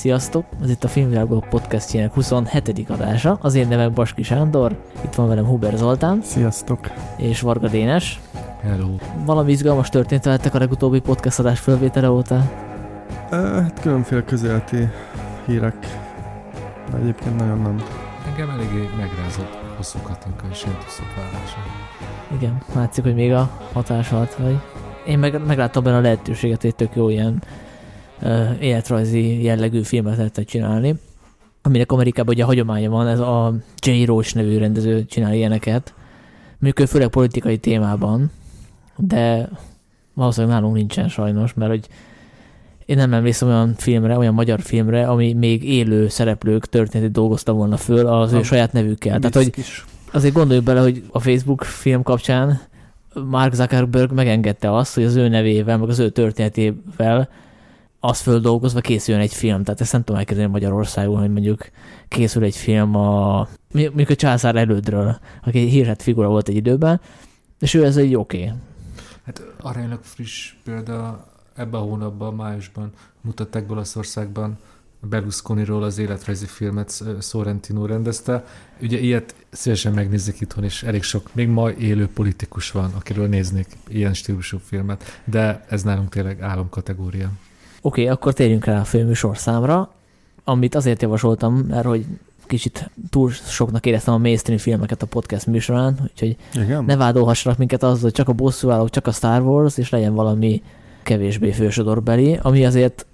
Sziasztok! Ez itt a Filmvilágok podcastjének 27. adása. Az én nevem Baski Sándor, itt van velem Huber Zoltán. Sziasztok! És Varga Dénes. Hello! Valami izgalmas történt veletek a legutóbbi podcast adás fölvétele óta? hát különféle közéleti hírek. De egyébként nagyon nem. Engem eléggé megrázott hosszú Katinka és Sintuszok vállása. Igen, látszik, hogy még a hatás alatt vagy. Én meg, megláttam benne a lehetőséget, hogy tök jó ilyen életrajzi jellegű filmet lehetett csinálni. Aminek Amerikában ugye hagyománya van, ez a J. Roach nevű rendező csinál ilyeneket. Mondjuk főleg politikai témában, de valószínűleg nálunk nincsen sajnos, mert hogy én nem emlékszem olyan filmre, olyan magyar filmre, ami még élő szereplők történetét dolgozta volna föl az a, ő saját nevükkel. Tehát, hogy azért gondoljuk bele, hogy a Facebook film kapcsán Mark Zuckerberg megengedte azt, hogy az ő nevével, meg az ő történetével az földolgozva készüljön egy film. Tehát ezt nem tudom elkezdeni Magyarországon, hogy mondjuk készül egy film a, mondjuk a császár elődről, aki egy hírhet figura volt egy időben, és ő ez egy oké. Okay. Hát aránylag friss példa ebben a hónapban, májusban mutatták Olaszországban Berlusconiról az életrajzi filmet Sorrentino rendezte. Ugye ilyet szívesen megnézzük itthon, és elég sok, még ma élő politikus van, akiről néznék ilyen stílusú filmet, de ez nálunk tényleg álomkategória. Oké, okay, akkor térjünk rá a főműsor számra, amit azért javasoltam, mert hogy kicsit túl soknak éreztem a mainstream filmeket a podcast műsorán, úgyhogy Igen. ne vádolhassanak minket azzal, hogy csak a bosszúállók, csak a Star Wars, és legyen valami kevésbé fősodorbeli, ami azért,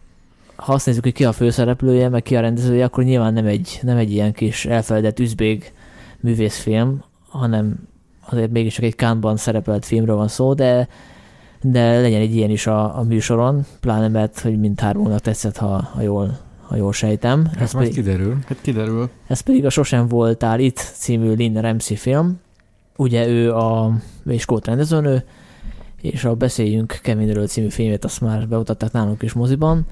ha azt nézzük, hogy ki a főszereplője, meg ki a rendezője, akkor nyilván nem egy, nem egy ilyen kis elfeledett üzbég művészfilm, hanem azért mégiscsak egy kánban szerepelt filmről van szó, de de legyen egy ilyen is a, a műsoron, pláne mert, hogy mindhármunknak tetszett, ha, ha jól ha jól sejtem. Hát ez majd pedig, kiderül. Hát kiderül. Ez pedig a Sosem voltál itt című Lynn Ramsey film. Ugye ő a ő is rendezőnő, és a Beszéljünk Kevinről című filmét azt már bemutatták nálunk is moziban.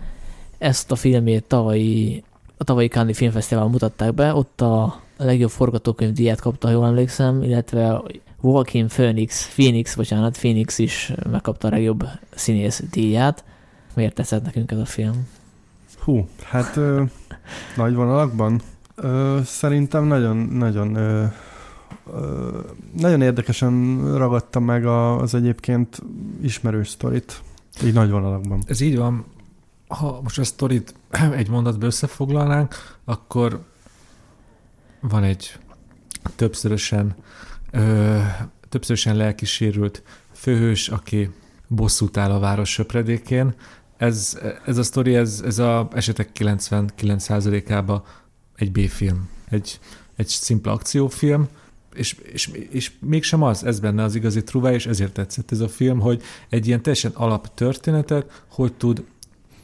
Ezt a filmét tavalyi, a tavalyi Cannes Filmfesztivál mutatták be, ott a legjobb forgatókönyv díját kapta, ha jól emlékszem, illetve Joaquin Phoenix, Phoenix, bocsánat, Phoenix is megkapta a legjobb színész díját. Miért tetszett nekünk ez a film? Hú, hát ö, nagy vonalakban ö, szerintem nagyon, nagyon ö, nagyon érdekesen ragadta meg az egyébként ismerős sztorit, így nagy vonalakban. Ez így van. Ha most a sztorit egy mondatba összefoglalnánk, akkor van egy többszörösen, ö, többszörösen lelkisérült főhős, aki bosszút áll a város söpredékén. Ez, ez a sztori, ez, ez a esetek 99%-ában egy B-film, egy, egy szimpla akciófilm, és, és, és mégsem az, ez benne az igazi truvá, és ezért tetszett ez a film, hogy egy ilyen teljesen alaptörténetet hogy tud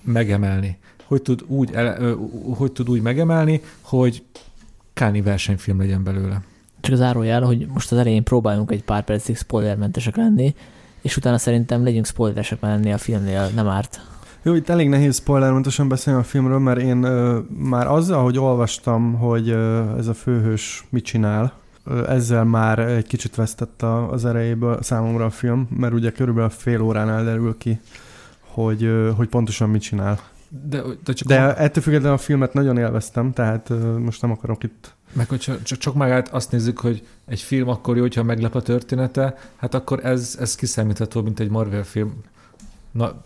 megemelni. Hogy tud úgy, ele, hogy tud úgy megemelni, hogy káni versenyfilm legyen belőle. Csak az árójál, hogy most az elején próbáljunk egy pár percig spoilermentesek lenni, és utána szerintem legyünk spoileresek lenni a filmnél, nem árt. Jó, itt elég nehéz spoilermentesen beszélni a filmről, mert én ö, már azzal, hogy olvastam, hogy ö, ez a főhős mit csinál, ezzel már egy kicsit vesztett az erejéből számomra a film, mert ugye körülbelül fél órán elderül ki, hogy, hogy pontosan mit csinál. De, de, csak de a... ettől függetlenül a filmet nagyon élveztem, tehát most nem akarok itt... Meg hogy csak, csak, már azt nézzük, hogy egy film akkor jó, hogyha meglep a története, hát akkor ez, ez kiszámítható, mint egy Marvel film. Na.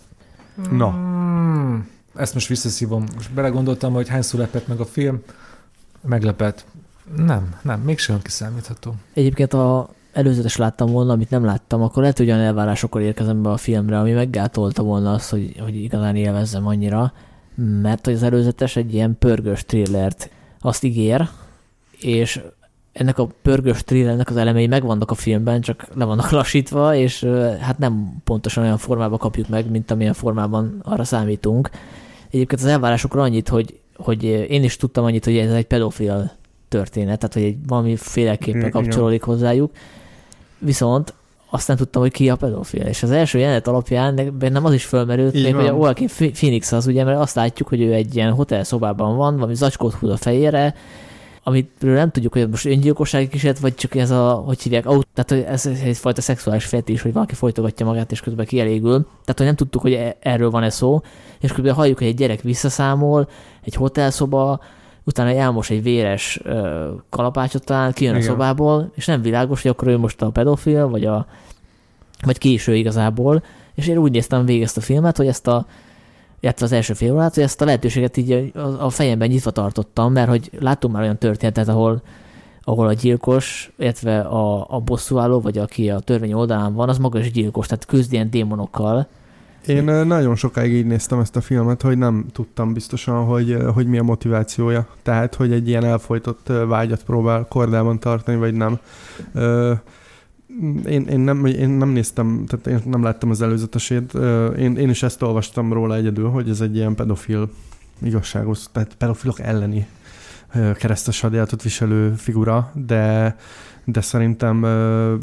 Na. Hmm, ezt most visszaszívom. Most belegondoltam, hogy hányszor lepett meg a film, meglepett. Nem, nem, mégsem kiszámítható. Egyébként a előzetes láttam volna, amit nem láttam, akkor lehet, hogy olyan elvárásokkal érkezem be a filmre, ami meggátolta volna azt, hogy, hogy igazán élvezzem annyira, mert hogy az előzetes egy ilyen pörgős thrillert azt ígér, és ennek a pörgős thrillernek az elemei megvannak a filmben, csak le vannak lassítva, és hát nem pontosan olyan formában kapjuk meg, mint amilyen formában arra számítunk. Egyébként az elvárásokra annyit, hogy, hogy én is tudtam annyit, hogy ez egy pedofil történet, tehát hogy egy valami féleképpen kapcsolódik hozzájuk. Viszont azt nem tudtam, hogy ki a pedofil. És az első jelenet alapján bennem az is fölmerült, még, hogy a Joaquin Phoenix az, ugye, mert azt látjuk, hogy ő egy ilyen hotel szobában van, valami zacskót húz a fejére, amitről nem tudjuk, hogy most öngyilkossági kísérlet, vagy csak ez a, hogy hívják, aut, tehát hogy ez, ez egyfajta szexuális fetis, hogy valaki folytogatja magát, és közben kielégül. Tehát, hogy nem tudtuk, hogy e- erről van-e szó, és közben halljuk, hogy egy gyerek visszaszámol, egy hotelszoba, utána elmos egy véres ö, kalapácsot talán, kijön Igen. a szobából, és nem világos, hogy akkor ő most a pedofil, vagy a vagy késő igazából, és én úgy néztem végig ezt a filmet, hogy ezt a illetve az első fél órát, hogy ezt a lehetőséget így a, fejemben nyitva tartottam, mert hogy láttunk már olyan történetet, ahol, ahol a gyilkos, illetve a, a bosszúálló, vagy aki a törvény oldalán van, az maga is gyilkos, tehát küzd ilyen démonokkal. Én nagyon sokáig így néztem ezt a filmet, hogy nem tudtam biztosan, hogy, hogy mi a motivációja. Tehát, hogy egy ilyen elfolytott vágyat próbál kordában tartani, vagy nem. Én, én, nem, én nem néztem, tehát én nem láttam az előzetesét. Én, én is ezt olvastam róla egyedül, hogy ez egy ilyen pedofil igazságos, tehát pedofilok elleni keresztes hadjáratot viselő figura, de, de szerintem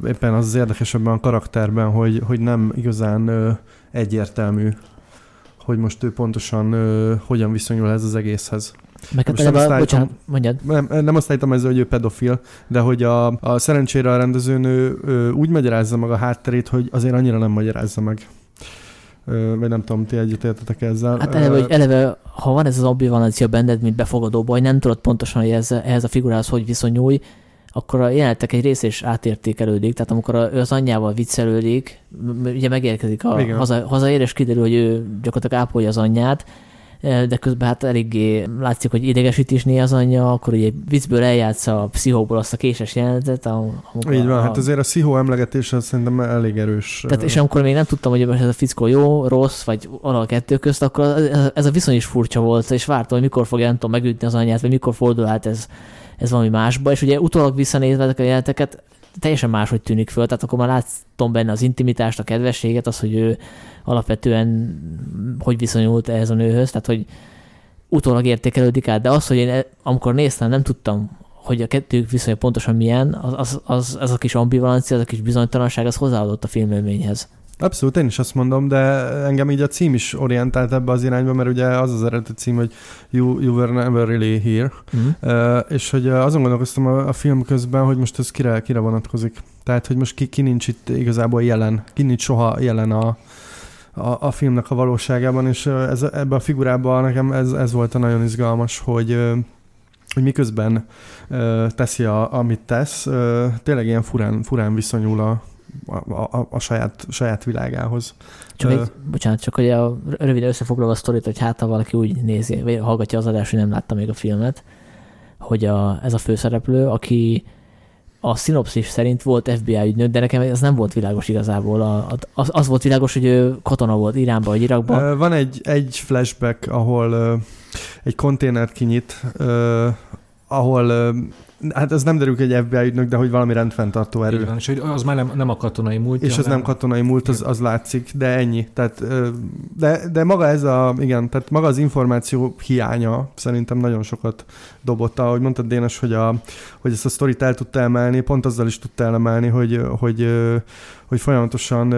éppen az az érdekes a karakterben, hogy, hogy nem igazán egyértelmű, hogy most ő pontosan hogyan viszonyul ez az egészhez. Meg hát nem bocsánat, mondjad. Nem, nem azt állítom ezzel, hogy ő pedofil, de hogy a, a szerencsére a rendezőnő úgy magyarázza meg a hátterét, hogy azért annyira nem magyarázza meg. Vagy nem tudom, ti egyetértetek ezzel. Hát eleve, hogy eleve, ha van ez az ambivalencia benned, mint befogadó baj, nem tudod pontosan, hogy ez, ehhez a figurához hogy viszonyulj, akkor a jelenetek egy rész is átértékelődik, tehát amikor ő az anyjával viccelődik, ugye megérkezik a haza, hazaér, és kiderül, hogy ő gyakorlatilag ápolja az anyját, de közben hát eléggé látszik, hogy idegesítésné az anyja, akkor ugye viccből eljátsza a pszichóból azt a késes jelenetet. Így van, a, hát azért a pszichó emlegetés az szerintem elég erős. Tehát, és amikor még nem tudtam, hogy ez a fickó jó, rossz, vagy alal kettő közt, akkor ez a viszony is furcsa volt, és vártam, hogy mikor fogja, nem tudom, megütni az anyját, vagy mikor fordul át ez, ez valami másba, és ugye utólag visszanézve ezek a jeleneteket, teljesen máshogy tűnik föl, tehát akkor már látom benne az intimitást, a kedvességet, az, hogy ő alapvetően hogy viszonyult ehhez a nőhöz, tehát hogy utólag értékelődik át, de az, hogy én e- amikor néztem, nem tudtam, hogy a kettők viszonya pontosan milyen, az, az, az, az a kis ambivalencia, az a kis bizonytalanság, az hozzáadott a filmélményhez. Abszolút, én is azt mondom, de engem így a cím is orientált ebbe az irányba, mert ugye az az eredeti cím, hogy You, you were never really here, uh-huh. uh, és hogy azon gondolkoztam a, a film közben, hogy most ez kire, kire vonatkozik. Tehát, hogy most ki, ki nincs itt igazából jelen, ki nincs soha jelen a, a, a filmnek a valóságában, és ez, ebbe a figurában nekem ez, ez volt a nagyon izgalmas, hogy hogy miközben uh, teszi, a, amit tesz, uh, tényleg ilyen furán, furán viszonyul a, a, a, a saját, saját világához. Csak egy, bocsánat, csak hogy a röviden összefoglalva a sztorit, hogy hát ha valaki úgy nézi, vagy hallgatja az adást, hogy nem látta még a filmet, hogy a, ez a főszereplő, aki a szinopszis szerint volt FBI ügynök, de nekem ez nem volt világos igazából. A, az, az volt világos, hogy ő katona volt Iránban vagy Irakban. Van egy, egy flashback, ahol egy konténert kinyit, ahol Hát ez nem derül egy FBI ügynök, de hogy valami rendfenntartó erő. Igen, és hogy az már nem, nem a katonai múlt. És az nem, nem katonai múlt, az, az látszik, de ennyi. Tehát, de, de maga ez a, igen, tehát maga az információ hiánya szerintem nagyon sokat dobott. Ahogy mondtad Dénes, hogy, a, hogy ezt a sztorit el tudta emelni, pont azzal is tudta emelni, hogy, hogy, hogy folyamatosan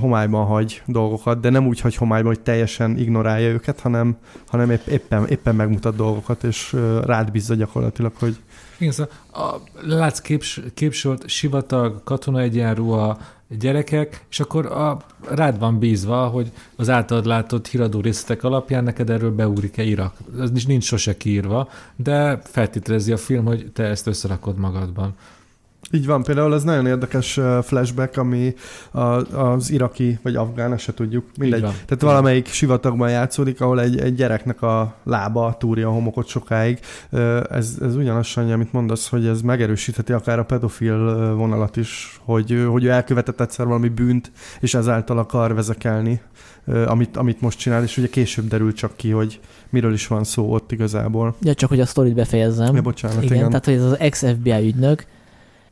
homályban hagy dolgokat, de nem úgy hagy homályban, hogy teljesen ignorálja őket, hanem, hanem épp, éppen, éppen megmutat dolgokat, és rád bízza gyakorlatilag, hogy, igen, szóval a, látsz képs, képsort, sivatag, katona egyenruha, gyerekek, és akkor a, rád van bízva, hogy az általad látott híradó részletek alapján neked erről beugrik-e Irak. Ez nincs sose kiírva, de feltételezi a film, hogy te ezt összerakod magadban. Így van, például ez nagyon érdekes flashback, ami az iraki, vagy afgán, se tudjuk, mindegy. Tehát valamelyik sivatagban játszódik, ahol egy, egy gyereknek a lába túrja a homokot sokáig. Ez, ez ugyanaz, Sanyi, amit mondasz, hogy ez megerősítheti akár a pedofil vonalat is, hogy, hogy ő elkövetett egyszer valami bűnt, és ezáltal akar vezekelni, amit, amit most csinál, és ugye később derül csak ki, hogy miről is van szó ott igazából. Ja, csak hogy a sztorit befejezzem. Ja, bocsánat, igen, igen. Tehát, hogy ez az ex-FBI ügynök,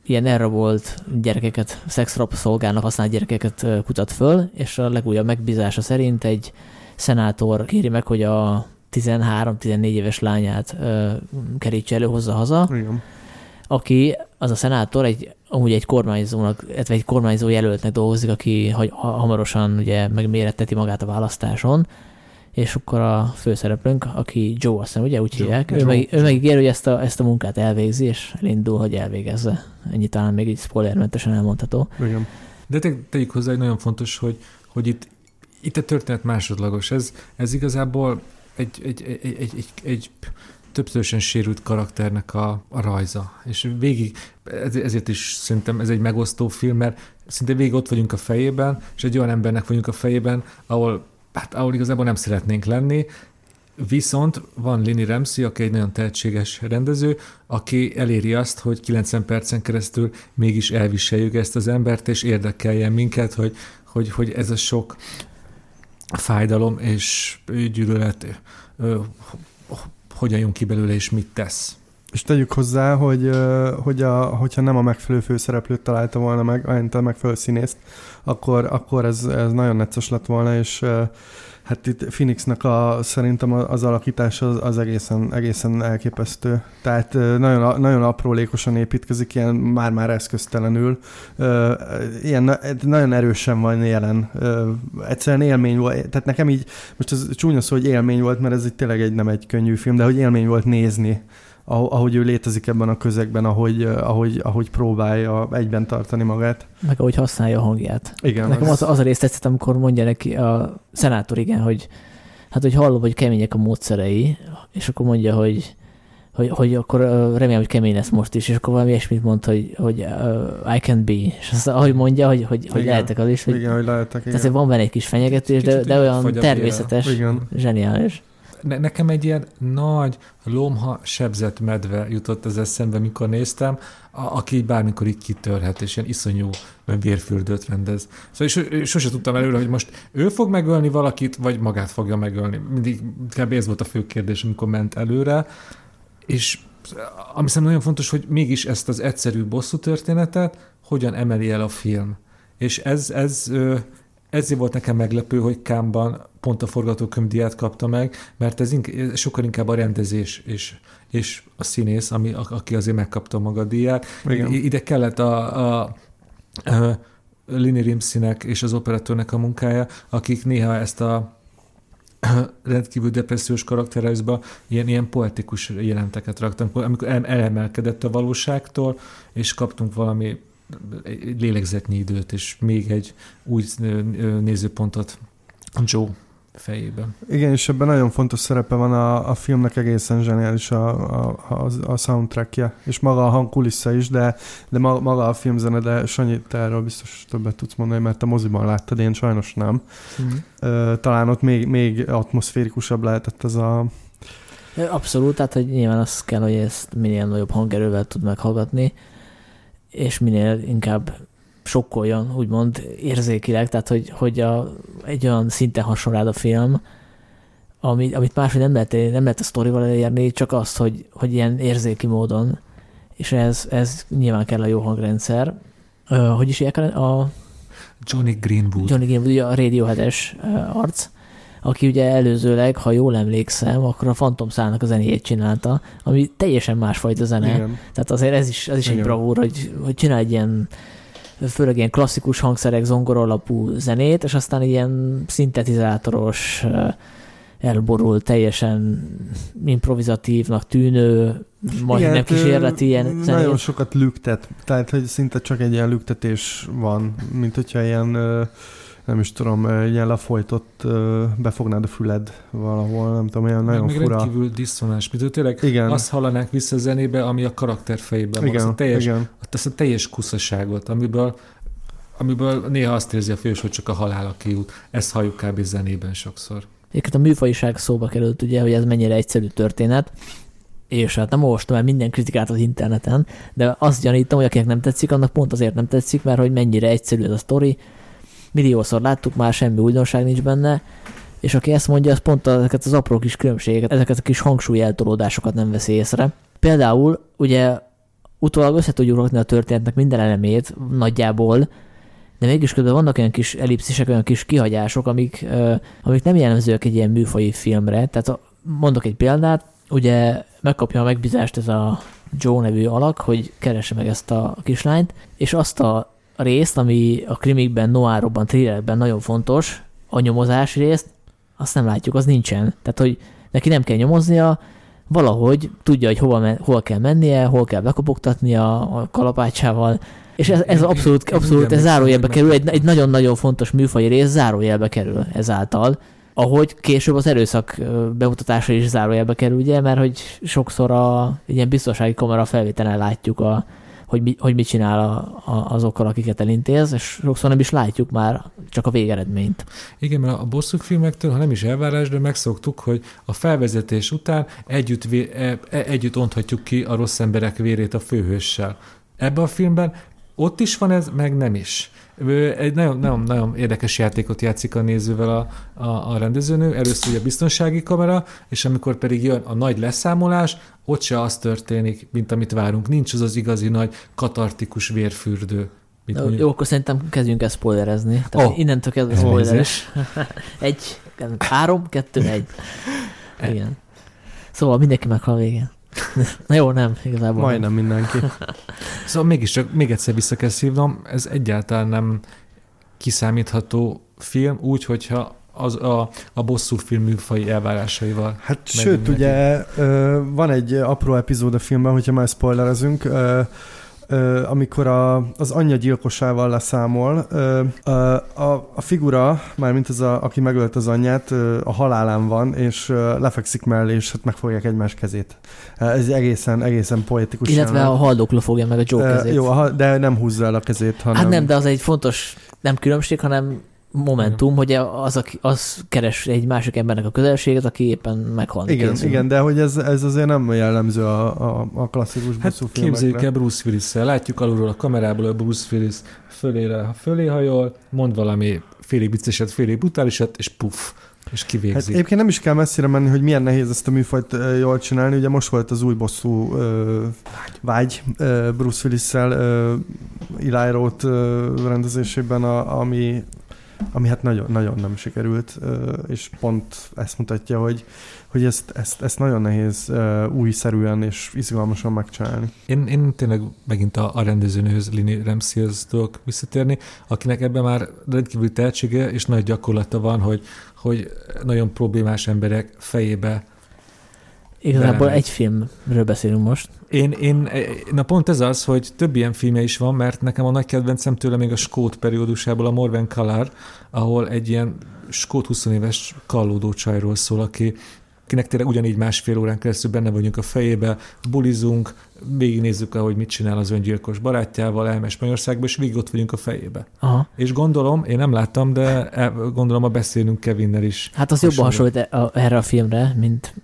ilyen elrabolt gyerekeket, szexrabszolgának használt gyerekeket kutat föl, és a legújabb megbízása szerint egy szenátor kéri meg, hogy a 13-14 éves lányát ö, kerítse elő, hozza haza, Igen. aki, az a szenátor, egy, amúgy egy kormányzónak, illetve egy kormányzó jelöltnek dolgozik, aki ha, hamarosan ugye megméretteti magát a választáson, és akkor a főszereplőnk, aki Joe, azt hiszem, ugye úgy Joe, hívják, ő, Joe, meg, ő megígér, hogy ezt a, ezt a munkát elvégzi, és elindul, hogy elvégezze. Ennyi talán még így spoilermentesen elmondható. Igen. De te, tegyük hozzá, hogy nagyon fontos, hogy, hogy itt, itt a történet másodlagos. Ez, ez igazából egy, egy, egy, egy, egy, egy többszörösen sérült karakternek a, a rajza. És végig, ez- ezért is szerintem ez egy megosztó film, mert szinte végig ott vagyunk a fejében, és egy olyan embernek vagyunk a fejében, ahol, hát, ahol igazából nem szeretnénk lenni, Viszont van Lini Ramsey, aki egy nagyon tehetséges rendező, aki eléri azt, hogy 90 percen keresztül mégis elviseljük ezt az embert, és érdekeljen minket, hogy, hogy, hogy ez a sok fájdalom és gyűlölet hogyan jön ki belőle, és mit tesz. És tegyük hozzá, hogy, hogy a, hogyha nem a megfelelő főszereplőt találta volna meg, a megfelelő színészt, akkor, akkor ez, ez nagyon necces lett volna, és hát itt Phoenixnek a, szerintem az alakítása az, az egészen, egészen elképesztő. Tehát nagyon, nagyon aprólékosan építkezik, ilyen már-már eszköztelenül. Ilyen na- nagyon erősen van jelen. Egyszerűen élmény volt. Tehát nekem így, most ez csúnya szó, hogy élmény volt, mert ez így tényleg egy, nem egy könnyű film, de hogy élmény volt nézni ahogy ahogy ő létezik ebben a közegben, ahogy, ahogy, ahogy próbálja egyben tartani magát. Meg ahogy használja a hangját. Igen. Nekem az, az a rész tetszett, amikor mondja neki a szenátor, igen, hogy hát, hogy hallom, hogy kemények a módszerei, és akkor mondja, hogy hogy, hogy akkor remélem, hogy kemény lesz most is, és akkor valami ilyesmit mond, hogy, hogy uh, I can be, és azt, ahogy mondja, hogy, hogy, hogy Igen. lehetek az is, hogy, Igen, hogy lehetek, igen. tehát van benne egy kis fenyegetés, de, Kicsit de így olyan természetes, Igen. zseniális. Ne, nekem egy ilyen nagy, lomha, sebzett medve jutott ez eszembe, mikor néztem, a, aki bármikor így kitörhet, és ilyen iszonyú vérfürdőt rendez. Szóval és, sose tudtam előre, hogy most ő fog megölni valakit, vagy magát fogja megölni. Mindig kb. ez volt a fő kérdés, amikor ment előre. És ami szerintem nagyon fontos, hogy mégis ezt az egyszerű bosszú történetet hogyan emeli el a film. És ez, ez, ezért volt nekem meglepő, hogy Kámban pont a forgatókönyvdiát kapta meg, mert ez ink- sokkal inkább a rendezés és, és a színész, ami, a- aki azért megkapta maga a díját. Igen. Ide kellett a, a, a Lini Rimszinek és az operatőrnek a munkája, akik néha ezt a rendkívül depressziós karakterezbe ilyen, ilyen poetikus jelenteket raktam, amikor el- elemelkedett a valóságtól, és kaptunk valami egy lélegzetnyi időt, és még egy új nézőpontot Joe fejében. Igen, és ebben nagyon fontos szerepe van a, a filmnek egészen zseniális a, a, a, a soundtrackje, és maga a hangkulissza is, de, de ma- maga a filmzene, de Sanyi, te erről biztos többet tudsz mondani, mert a moziban láttad, én sajnos nem. Ö, Talán ott még, még atmoszférikusabb lehetett ez a... Abszolút, tehát hogy nyilván az kell, hogy ezt minél nagyobb hangerővel tud meghallgatni, és minél inkább sokkoljon, úgymond érzékileg, tehát hogy, hogy a, egy olyan szinten hasonló a film, amit, amit máshogy nem lehet, nem lehet a sztorival elérni, csak azt, hogy, hogy ilyen érzéki módon, és ez, ez nyilván kell a jó hangrendszer. Ö, hogy is hívják a, Johnny Greenwood. Johnny Greenwood, ugye a Radiohead-es arc, aki ugye előzőleg, ha jól emlékszem, akkor a Phantom szállnak a zenéjét csinálta, ami teljesen másfajta zene. Igen. Tehát azért ez is, ez is egy bravúr, hogy, hogy csinál egy ilyen főleg ilyen klasszikus hangszerek, zongora alapú zenét, és aztán ilyen szintetizátoros, ö, elborult, teljesen improvizatívnak tűnő, majdnem hát, kísérleti ilyen Nagyon zenét. sokat lüktet, tehát hogy szinte csak egy ilyen lüktetés van, mint hogyha ilyen, nem is tudom, ilyen lefolytott, befognád a füled valahol, nem tudom, olyan nagyon meg fura. rendkívül diszonás, mint tényleg Igen. azt hallanánk vissza a zenébe, ami a karakter fejében van. Azt a igen, teljes, igen. azt a teljes kuszaságot, amiből, amiből néha azt érzi a fős, hogy csak a halál a kiút. Ezt halljuk kb. zenében sokszor. Egyébként a műfajiság szóba került, ugye, hogy ez mennyire egyszerű történet, és hát nem olvastam el minden kritikát az interneten, de azt gyanítom, hogy akinek nem tetszik, annak pont azért nem tetszik, mert hogy mennyire egyszerű ez a sztori, milliószor láttuk már, semmi újdonság nincs benne, és aki ezt mondja, az pont ezeket az apró kis különbségeket, ezeket a kis hangsúly eltolódásokat nem veszi észre. Például ugye utólag össze tudjuk rakni a történetnek minden elemét nagyjából, de mégis közben vannak olyan kis ellipszisek, olyan kis kihagyások, amik, ö, amik nem jellemzőek egy ilyen műfaji filmre. Tehát mondok egy példát, ugye megkapja a megbízást ez a Joe nevű alak, hogy keresse meg ezt a kislányt, és azt a részt, ami a krimikben, noárokban, thrillerben nagyon fontos, a nyomozás részt, azt nem látjuk, az nincsen. Tehát, hogy neki nem kell nyomoznia, valahogy tudja, hogy hova, men- hol kell mennie, hol kell bekopogtatnia a kalapácsával, és ez, ez abszolút, abszolút ez zárójelbe kerül, egy, egy nagyon-nagyon fontos műfai rész zárójelbe kerül ezáltal, ahogy később az erőszak bemutatása is zárójelbe kerül, ugye, mert hogy sokszor a ilyen biztonsági kamera felvételen látjuk, a, hogy, mi, hogy mit csinál a, a, azokkal, akiket elintéz, és sokszor nem is látjuk már csak a végeredményt. Igen, mert a bosszú filmektől, ha nem is elvárás, de megszoktuk, hogy a felvezetés után együtt, vé, e, e, együtt onthatjuk ki a rossz emberek vérét a főhőssel. Ebben a filmben ott is van ez, meg nem is. Egy nagyon, nagyon, nagyon érdekes játékot játszik a nézővel a, a, a rendezőnő. Először ugye a biztonsági kamera, és amikor pedig jön a nagy leszámolás, ott se az történik, mint amit várunk. Nincs az az igazi nagy katartikus vérfürdő. Mint Jó, mondjuk- jó, akkor szerintem kezdjünk el spoilerezni. Tehát oh. innentől kezdve spoileres. egy, három, kettő, egy. Igen. Szóval mindenki meghal végén. Na jó, nem, igazából. Majdnem mindenki. Szóval mégiscsak még egyszer vissza kell szívnom, ez egyáltalán nem kiszámítható film, úgy, hogyha az a, a bosszú film műfai elvárásaival. Hát sőt, mindenki. ugye van egy apró epizód a filmben, hogyha már spoilerezünk, amikor a, az anyja gyilkosával leszámol, ö, a, a figura, mármint az, a, aki megölt az anyját, a halálán van, és lefekszik mellé, és hát megfogják egymás kezét. Ez egészen, egészen poetikus. Illetve jelenet. a haldokló fogja meg a Joe kezét. Jó, de nem húzza el a kezét, hanem... hát nem, de az egy fontos, nem különbség, hanem momentum, hogy az, aki, az keres egy másik embernek a közelséget, aki éppen meghalni Igen, készül. igen, de hogy ez, ez azért nem jellemző a, a, a klasszikus Hát bosszú képzeljük el Bruce willis Látjuk alulról a kamerából, hogy Bruce Willis fölére, fölé hajol, mond valami félig vicceset, félig brutálisat, és puff, és Hát kivégzi. egyébként nem is kell messzire menni, hogy milyen nehéz ezt a műfajt jól csinálni. Ugye most volt az új bosszú ö, vágy ö, Bruce Willis-szel ö, Eli Roth ö, rendezésében, a, ami, ami hát nagyon, nagyon nem sikerült, és pont ezt mutatja, hogy, hogy ezt, ezt, ezt nagyon nehéz újszerűen és izgalmasan megcsinálni. Én, én tényleg megint a, a rendezőnőhöz, Lini Ramseyhez tudok visszatérni, akinek ebben már rendkívül tehetsége és nagy gyakorlata van, hogy, hogy nagyon problémás emberek fejébe Igazából egy filmről beszélünk most. Én, én, na pont ez az, hogy több ilyen filmje is van, mert nekem a nagy kedvencem tőle még a Skót periódusából a Morven Kalar, ahol egy ilyen skót 20 éves kallódó csajról szól, aki akinek tényleg ugyanígy másfél órán keresztül benne vagyunk a fejébe, bulizunk, végignézzük, ahogy mit csinál az öngyilkos barátjával, elmegy Spanyolországba, és végig ott vagyunk a fejébe. Aha. És gondolom, én nem láttam, de gondolom a beszélünk Kevinnel is. Hát az jobban hasonlít e- erre a filmre, mint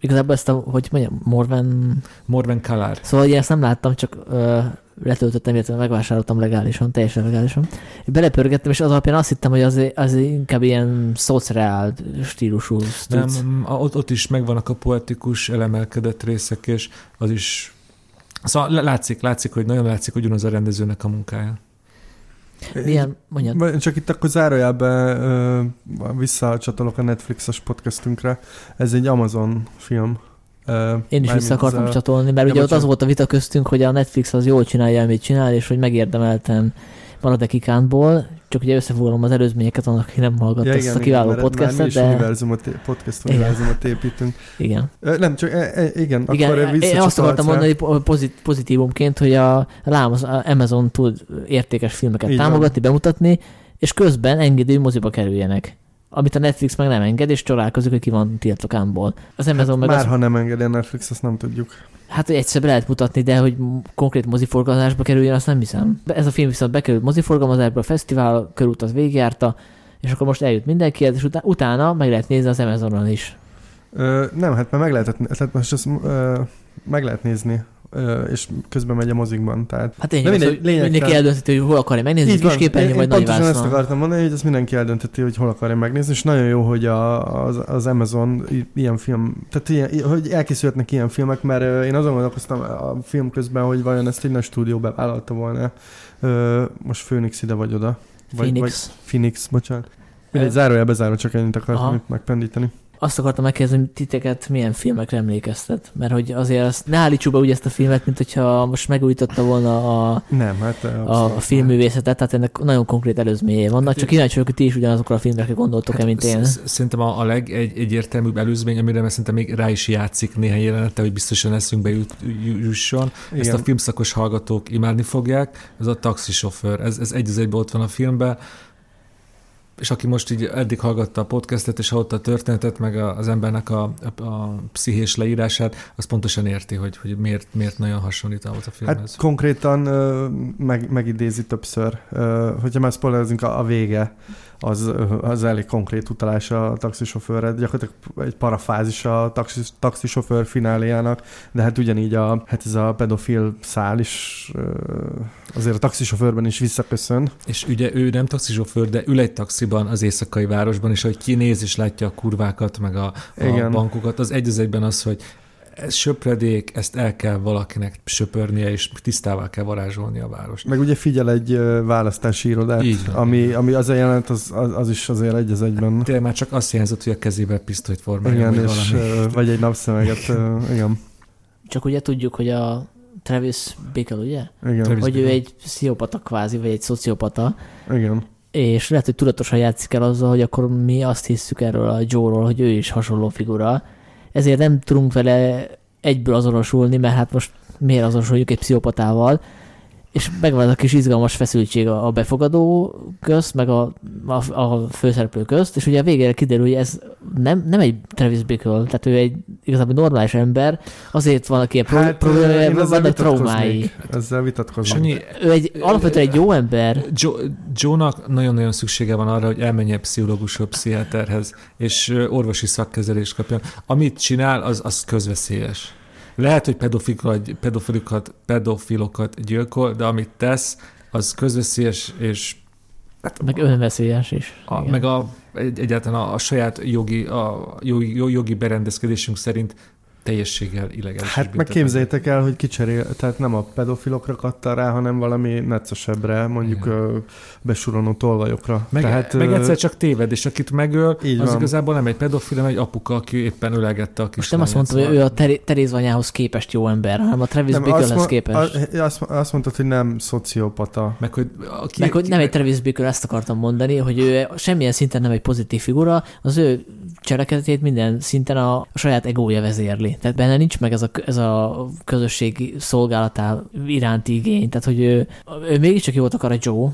igazából ezt a, hogy mondjam, Morven... Morven Kalar. Szóval én ezt nem láttam, csak ö, letöltöttem, illetve megvásároltam legálisan, teljesen legálisan. Belepörgettem, és az alapján azt hittem, hogy az, az inkább ilyen szociál stílusú Nem, sztuc. a- ott, ott is megvannak a poetikus elemelkedett részek, és az is... Szóval látszik, látszik, hogy nagyon látszik, hogy ugyanaz a rendezőnek a munkája. Milyen, mondjad. Csak itt akkor zárójelben visszacsatolok a Netflixes podcastünkre. Ez egy Amazon film. Én is vissza akartam a- csatolni, mert Ja, ugye ott az volt a vita köztünk, hogy a Netflix az jól csinálja, amit csinál, és hogy megérdemelten marad-e kikántból, csak ugye összefoglalom az előzményeket annak, aki nem hallgatta ezt a kiváló már podcastet, de univerzumot, podcast Igen. univerzumot építünk. igen. Nem, csak e, e, igen, Igen, akkor én azt akartam mondani po- pozit- pozitívumként, hogy a, lám az Amazon tud értékes filmeket van. támogatni, bemutatni, és közben engedi, hogy moziba kerüljenek. Amit a Netflix meg nem enged, és csodálkozik, hogy ki van tiltva kámból. Az Amazon Hát meg már azt, ha nem engedi a Netflix, azt nem tudjuk. hát hogy egyszer be lehet mutatni, de hogy konkrét moziforgalmazásba kerüljön, azt nem hiszem. Ez a film viszont bekerült moziforgalmazásba, a fesztivál körút az végigjárta, és akkor most eljut mindenkihez, és utá- utána meg lehet nézni az Amazonon is. Ö, nem, hát már meg lehetett, tehát most ezt ö, meg lehet nézni, és közben megy a mozikban, tehát Hát én De az, mindegy, lényegtelen. mindenki eldöntheti, hogy hol akarja megnézni, Így van, kisképernyőn én, vagy nagy pontosan ezt akartam mondani, hogy ezt mindenki eldönteti, hogy hol akarja megnézni, és nagyon jó, hogy a, az, az Amazon ilyen film, tehát ilyen, hogy elkészülhetnek ilyen filmek, mert én azon gondolkoztam a film közben, hogy vajon ezt egy nagy stúdió bevállalta volna. Most Phoenix ide vagy oda. Vagy, Phoenix. Vagy Phoenix, bocsánat. Mindegy, zárójelbe zárva, csak ennyit akartam megpendíteni. Azt akartam megkérdezni, hogy titeket milyen filmekre emlékeztet, mert hogy azért azt ne állítsuk be úgy ezt a filmet, mint hogyha most megújította volna a, Nem, hát a, filmművészetet, tehát ennek nagyon konkrét előzményei vannak, csak kíváncsi vagyok, hogy ti is ugyanazokra a filmekre gondoltok-e, mint én. Hát sz- sz- Szerintem a, a legegyértelműbb előzmény, amire mert szerintem még rá is játszik néhány jelenete, hogy biztosan eszünkbe jut, ju- jusson. Igen. Ezt a filmszakos hallgatók imádni fogják. Ez a taxisofőr. Ez, ez egy az egyben ott van a filmben. És aki most így eddig hallgatta a podcastet, és hallotta a történetet, meg az embernek a, a, a pszichés leírását, az pontosan érti, hogy, hogy miért, miért nagyon hasonlít ahhoz a filmhez. Hát konkrétan meg, megidézi többször. Hogyha már spoilerezünk, a, a vége az, az elég konkrét utalás a taxisofőrre. Gyakorlatilag egy parafázis a taxis, taxisofőr fináléjának, de hát ugyanígy a, hát ez a pedofil szál is azért a taxisofőrben is visszaköszön. És ugye ő nem taxisofőr, de ül egy taxiban az éjszakai városban, és hogy kinéz és látja a kurvákat, meg a, a Igen. bankokat, az egy az egyben az, hogy ez söpredék, ezt el kell valakinek söpörnie, és tisztává kell varázsolni a várost. Meg ugye figyel egy választási irodát, Így van. ami, ami az a jelenet, az, az, az is azért egy az egyben. Tényleg már csak azt hiányzott, hogy a kezébe pisztolyt formálja, Igen, vagy és, valami. vagy egy napszemeget, igen. Csak ugye tudjuk, hogy a Travis Bickle, ugye? Igen, Travis Hogy ő Bickle. egy pszichopata kvázi, vagy egy szociopata, igen. és lehet, hogy tudatosan játszik el azzal, hogy akkor mi azt hisszük erről a Joe-ról, hogy ő is hasonló figura. Ezért nem tudunk vele egyből azonosulni, mert hát most miért azonosuljuk egy pszichopatával, és megvan az a kis izgalmas feszültség a a befogadó közt, meg a, a, a főszereplő közt, és ugye a végére kiderül, hogy ez nem, nem egy Travis Bickle, tehát ő egy igazából normális ember, azért vannak ilyen pro- Hát, problémája, ezzel vannak traumái. Ezzel vitatkozom. Sanyi, Ő egy alapvetően egy jó ember, Joe, Joe-nak nagyon-nagyon szüksége van arra, hogy elmenjen pszichológushoz, pszichiáterhez, és orvosi szakkezelést kapjon. Amit csinál, az, az közveszélyes. Lehet, hogy pedofilokat, pedofilokat, pedofilokat gyilkol, de amit tesz, az közveszélyes, és meg önveszélyes is. a, Igen. meg a, egy, egyáltalán a, a saját jogi, a jogi, jogi berendezkedésünk szerint teljességgel illegális. Hát meg képzeljétek el, hogy kicserél, tehát nem a pedofilokra katta rá, hanem valami neccesebbre, mondjuk Igen. besuronó tolvajokra. Meg, tehát, meg egyszer csak téved, és akit megöl, Így az van. igazából nem egy pedofil, hanem egy apuka, aki éppen ölelgette a Most nem azt mondtam, hogy ő a Ter- Teréz anyához képest jó ember, hanem a Travis Bicklehez képest. a- azt, azt mondtad, hogy nem szociopata. Meg hogy, aki, Meg hogy nem egy Travis Bickle, ezt akartam mondani, hogy ő semmilyen szinten nem egy pozitív figura, az ő cselekedetét minden szinten a, a saját egója vezérli. Tehát benne nincs meg ez a, ez a közösségi szolgálatá iránti igény. Tehát, hogy ő, ő mégiscsak jót akar a Joe,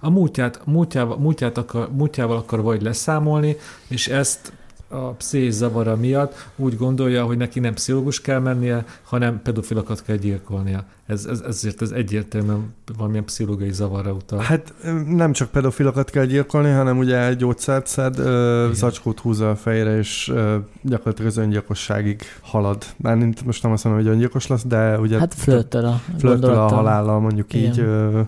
a múltját, múltjával, múltját akar, múltjával akar vagy leszámolni, és ezt a pszichés zavara miatt úgy gondolja, hogy neki nem pszichológus kell mennie, hanem pedofilokat kell gyilkolnia. Ez, ez, ezért ez egyértelműen valamilyen pszichológiai zavarra utal. Hát nem csak pedofilokat kell gyilkolni, hanem ugye egy gyógyszert szed, ö, zacskót húz a fejre, és ö, gyakorlatilag az öngyilkosságig halad. Már most nem azt mondom, hogy öngyilkos lesz, de ugye hát flörtöl a flörtöl a halállal, mondjuk Igen. így. Ö,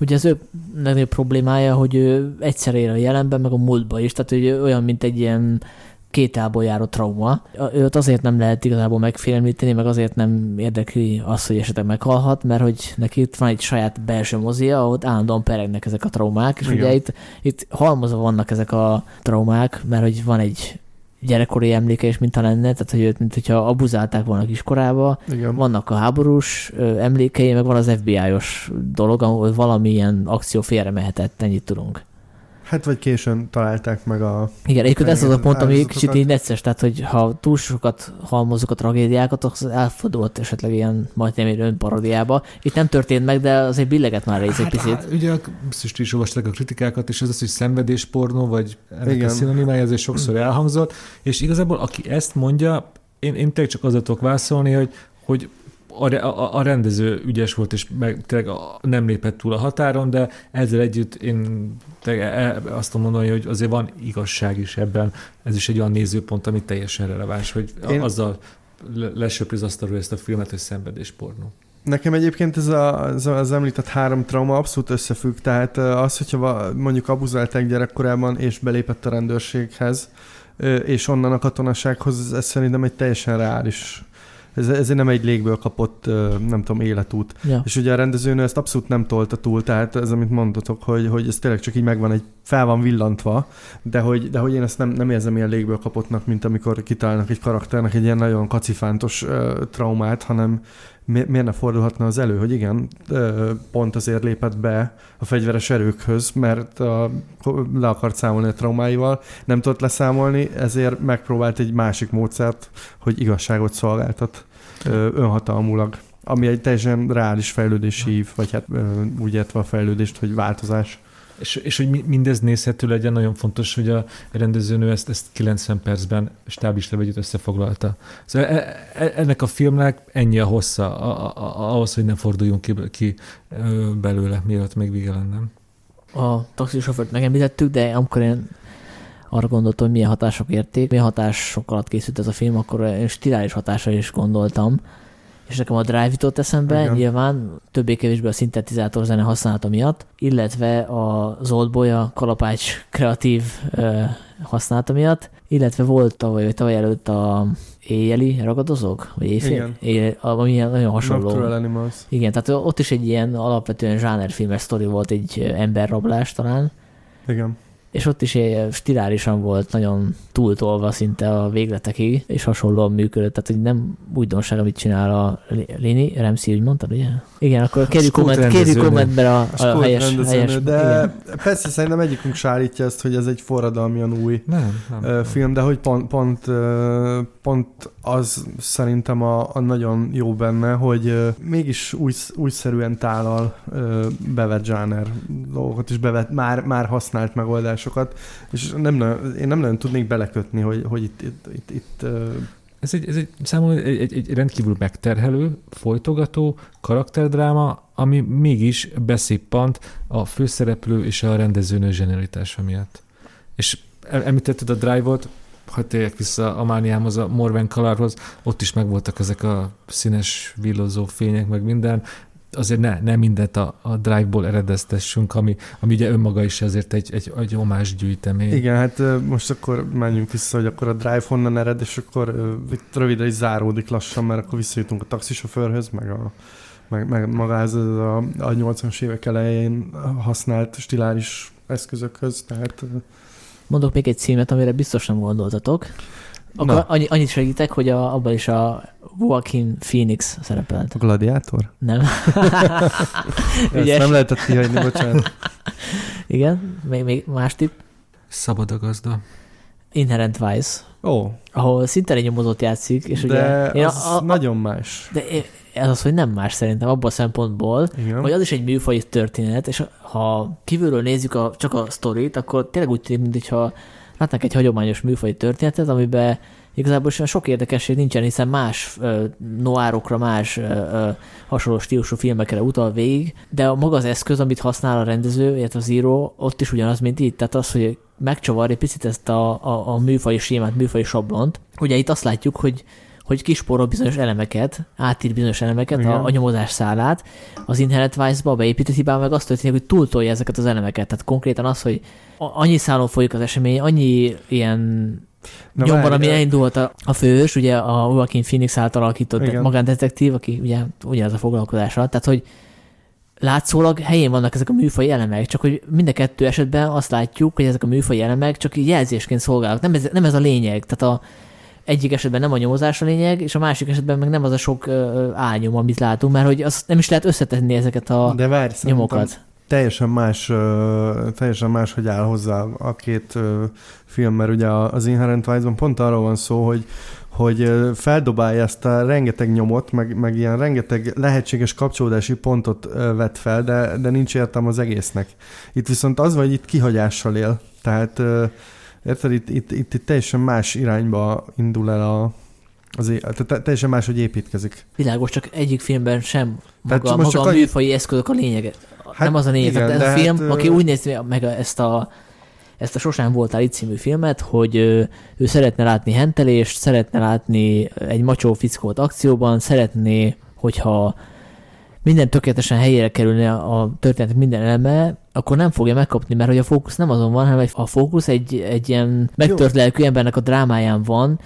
Ugye az ő legnagyobb problémája, hogy ő egyszer él a jelenben, meg a múltban is, tehát hogy olyan, mint egy ilyen két állból járó trauma. Őt azért nem lehet igazából megfélemlíteni, meg azért nem érdekli az, hogy esetleg meghalhat, mert hogy neki itt van egy saját belső mozia, ahol állandóan peregnek ezek a traumák, és Igen. ugye itt, itt halmozva vannak ezek a traumák, mert hogy van egy gyerekkori emléke is, mintha lenne, tehát hogy őt, mint hogyha abuzálták volna kiskorába, igen. vannak a háborús emlékei, meg van az FBI-os dolog, ahol valamilyen akció félre mehetett, ennyit tudunk. Hát vagy későn találták meg a... Igen, egyébként ez az a pont, ami kicsit így necces, tehát hogy ha túl sokat halmozzuk a tragédiákat, akkor az elfordulhat esetleg ilyen majdnem egy önparodiába. Itt nem történt meg, de azért billeget már rész egy picit. Hát, ugye biztos is olvasták a kritikákat, és ez az, hogy szenvedéspornó, vagy ennek Igen. a szinonimája, ez sokszor elhangzott, és igazából aki ezt mondja, én, én tényleg csak azzal tudok válaszolni, hogy, hogy a, a, a rendező ügyes volt, és meg tényleg a, nem lépett túl a határon, de ezzel együtt én tényleg e- azt tudom mondani, hogy azért van igazság is ebben. Ez is egy olyan nézőpont, ami teljesen releváns, hogy Én- azzal le- lesöpri az ezt a filmet, hogy szenvedéspornó. Nekem egyébként ez a, ez az említett három trauma abszolút összefügg, tehát az, hogyha mondjuk abuzálták gyerekkorában és belépett a rendőrséghez, és onnan a katonasághoz, ez szerintem egy teljesen reális ez, ez nem egy légből kapott, nem tudom, életút. Ja. És ugye a rendezőnő ezt abszolút nem tolta túl, tehát ez, amit mondotok, hogy, hogy ez tényleg csak így megvan, egy fel van villantva, de hogy, de hogy én ezt nem, nem érzem ilyen légből kapottnak, mint amikor kitalálnak egy karakternek egy ilyen nagyon kacifántos uh, traumát, hanem mi, miért ne fordulhatna az elő, hogy igen, pont azért lépett be a fegyveres erőkhöz, mert a, le akart számolni a traumáival, nem tudott leszámolni, ezért megpróbált egy másik módszert, hogy igazságot szolgáltat önhatalmulag ami egy teljesen reális fejlődési, vagy hát úgy értve a fejlődést, hogy változás. És, és hogy mindez nézhető legyen, nagyon fontos, hogy a rendezőnő ezt, ezt 90 percben stábis levegyűt összefoglalta. Szóval e, e, ennek a filmnek ennyi a hossza, a, a, a, ahhoz, hogy ne forduljunk ki, ki belőle, mielőtt még vége lenne. A taxisofőrt megemlítettük, de amikor én arra gondoltam, hogy milyen hatások érték, milyen hatások alatt készült ez a film, akkor én stilális hatásra is gondoltam és nekem a Drive jutott eszembe, Igen. nyilván többé-kevésbé a szintetizátor zene használata miatt, illetve a Oldboy, a kalapács kreatív ö, használata miatt, illetve volt tavaly, vagy tavaly előtt a éjjeli ragadozók? Vagy éjfél? Igen. Éjjel, ami nagyon hasonló. Nocturnal Animals. Igen, tehát ott is egy ilyen alapvetően zsánerfilmes sztori volt, egy emberrablás talán. Igen és ott is stilárisan volt, nagyon túltolva szinte a végletekig, és hasonlóan működött, tehát hogy nem újdonság, amit csinál a Lini, Remszi, úgy mondtad, ugye? Igen, akkor kérjük, komment, kérjük kommentbe a, a, a helyes, helyes De igen. persze szerintem egyikünk sárítja ezt, hogy ez egy forradalmian új nem, nem, film, nem. de hogy pont, pont, pont az szerintem a, a nagyon jó benne, hogy mégis új, újszerűen tálal bevett zsáner dolgokat is bevet, már, már használt megoldásokat, és nem, én nem nagyon tudnék belekötni, hogy, hogy itt, itt, itt, itt ez egy, ez egy számomra egy, egy, egy rendkívül megterhelő, folytogató karakterdráma, ami mégis beszippant a főszereplő és a rendezőnő zsenialitása miatt. És említetted a Drive-ot, ha térjek vissza a mániámhoz, a Morven Colorhoz, ott is megvoltak ezek a színes villozó fények, meg minden, azért ne, ne mindent a, a Drive-ból eredeztessünk, ami, ami ugye önmaga is azért egy, egy, egy omás gyűjtemény. Igen, hát most akkor menjünk vissza, hogy akkor a Drive honnan ered, és akkor itt röviden is záródik lassan, mert akkor visszajutunk a taxisofőrhöz, meg a meg, meg magához a, a 80-as évek elején használt stiláris eszközökhöz, tehát Mondok még egy címet, amire biztos nem gondoltatok. Akkor annyi, annyit segítek, hogy a, abban is a Joaquin Phoenix szerepelt. A gladiátor? Nem. Ezt nem lehetett kihagyni, bocsánat. Igen, még, még más tipp. Szabad a gazda. Inherent Vice. Ó. Oh. Ahol szinte egy nyomozót játszik. És de ugye, az a, a, nagyon más. De ez az, hogy nem más szerintem abban a szempontból, Igen. hogy az is egy műfaj történet, és ha kívülről nézzük a, csak a sztorit, akkor tényleg úgy tűnik, mintha látnánk egy hagyományos műfaj történetet, amiben igazából sok érdekesség nincsen, hiszen más uh, noárokra, más uh, hasonló stílusú filmekre utal végig, de a maga az eszköz, amit használ a rendező, illetve az író, ott is ugyanaz, mint itt. Tehát az, hogy megcsavar egy picit ezt a, a, a műfai sémát, műfai sablont. Ugye itt azt látjuk, hogy hogy kisporol bizonyos elemeket, átír bizonyos elemeket, a, a nyomozás szálát, az Inherent Vice-ba beépített hibán meg azt történik, hogy túltolja ezeket az elemeket. Tehát konkrétan az, hogy annyi szálon folyik az esemény, annyi ilyen Na nyomban, ami elindult a, a fős, ugye a Joaquin Phoenix által alakított Igen. magándetektív, aki ugye ugyanaz a foglalkozása, tehát hogy látszólag helyén vannak ezek a műfai elemek, csak hogy mind a kettő esetben azt látjuk, hogy ezek a műfai elemek csak jelzésként szolgálnak. Nem ez, nem ez a lényeg. Tehát a, egyik esetben nem a nyomozás a lényeg, és a másik esetben meg nem az a sok uh, álnyom, amit látunk, mert hogy azt nem is lehet összetenni ezeket a De várj, nyomokat. Teljesen más, uh, teljesen más, hogy áll hozzá a két uh, film, mert ugye az Inherent Vice-ban pont arról van szó, hogy hogy feldobálja ezt a rengeteg nyomot, meg, meg ilyen rengeteg lehetséges kapcsolódási pontot vet fel, de, de nincs értelme az egésznek. Itt viszont az, hogy itt kihagyással él. Tehát Érted, itt, itt, itt, itt teljesen más irányba indul el a, az, tehát teljesen más, hogy építkezik. Világos, csak egyik filmben sem maga, most maga a műfai eszközök a lényege. Hát nem az a lényeg. Igen, tehát ez a film, hát, aki úgy nézi meg ezt a ezt a Sosán voltál itt című filmet, hogy ő, ő szeretne látni hentelést, szeretne látni egy macsó fickót akcióban, szeretné, hogyha minden tökéletesen helyére kerülne a történet minden eleme, akkor nem fogja megkapni, mert hogy a fókusz nem azon van, hanem a fókusz egy, egy ilyen megtört lelkű embernek a drámáján van,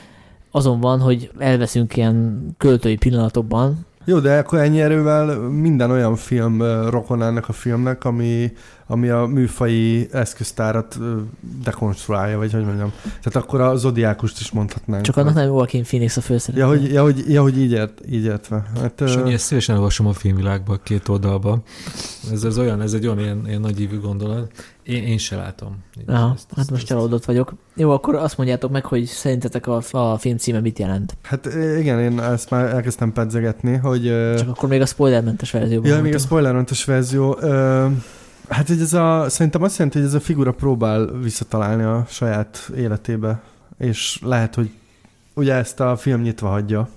azon van, hogy elveszünk ilyen költői pillanatokban, Jó, de akkor ennyi erővel minden olyan film ö, rokon ennek a filmnek, ami, ami a műfai eszköztárat ö, dekonstruálja, vagy hogy mondjam. Tehát akkor a Zodiákust is mondhatnánk. csak annak nem Joaquin Phoenix a főszereplő. Ja, hogy, ja, hogy, ja, hogy így, ért, így értve. Hát, ö, Sanyi, ezt szívesen olvasom a filmvilágban két oldalba. Ez, ez olyan, ez egy olyan ilyen, ilyen nagyívű gondolat. Én, én se látom. Aha, Ezt- hát ezt- most csalódott vagyok. Jó, akkor azt mondjátok meg, hogy szerintetek a, a film címe mit jelent. hát ö, igen, én ezt már elkezdtem pedzegetni, hogy... ö, Csak akkor még a spoilermentes verzióban. Ja, még a spoilermentes verzió. Ö, hát, hogy ez a, szerintem azt jelenti, hogy ez a figura próbál visszatalálni a saját életébe, és lehet, hogy ugye ezt a film nyitva hagyja,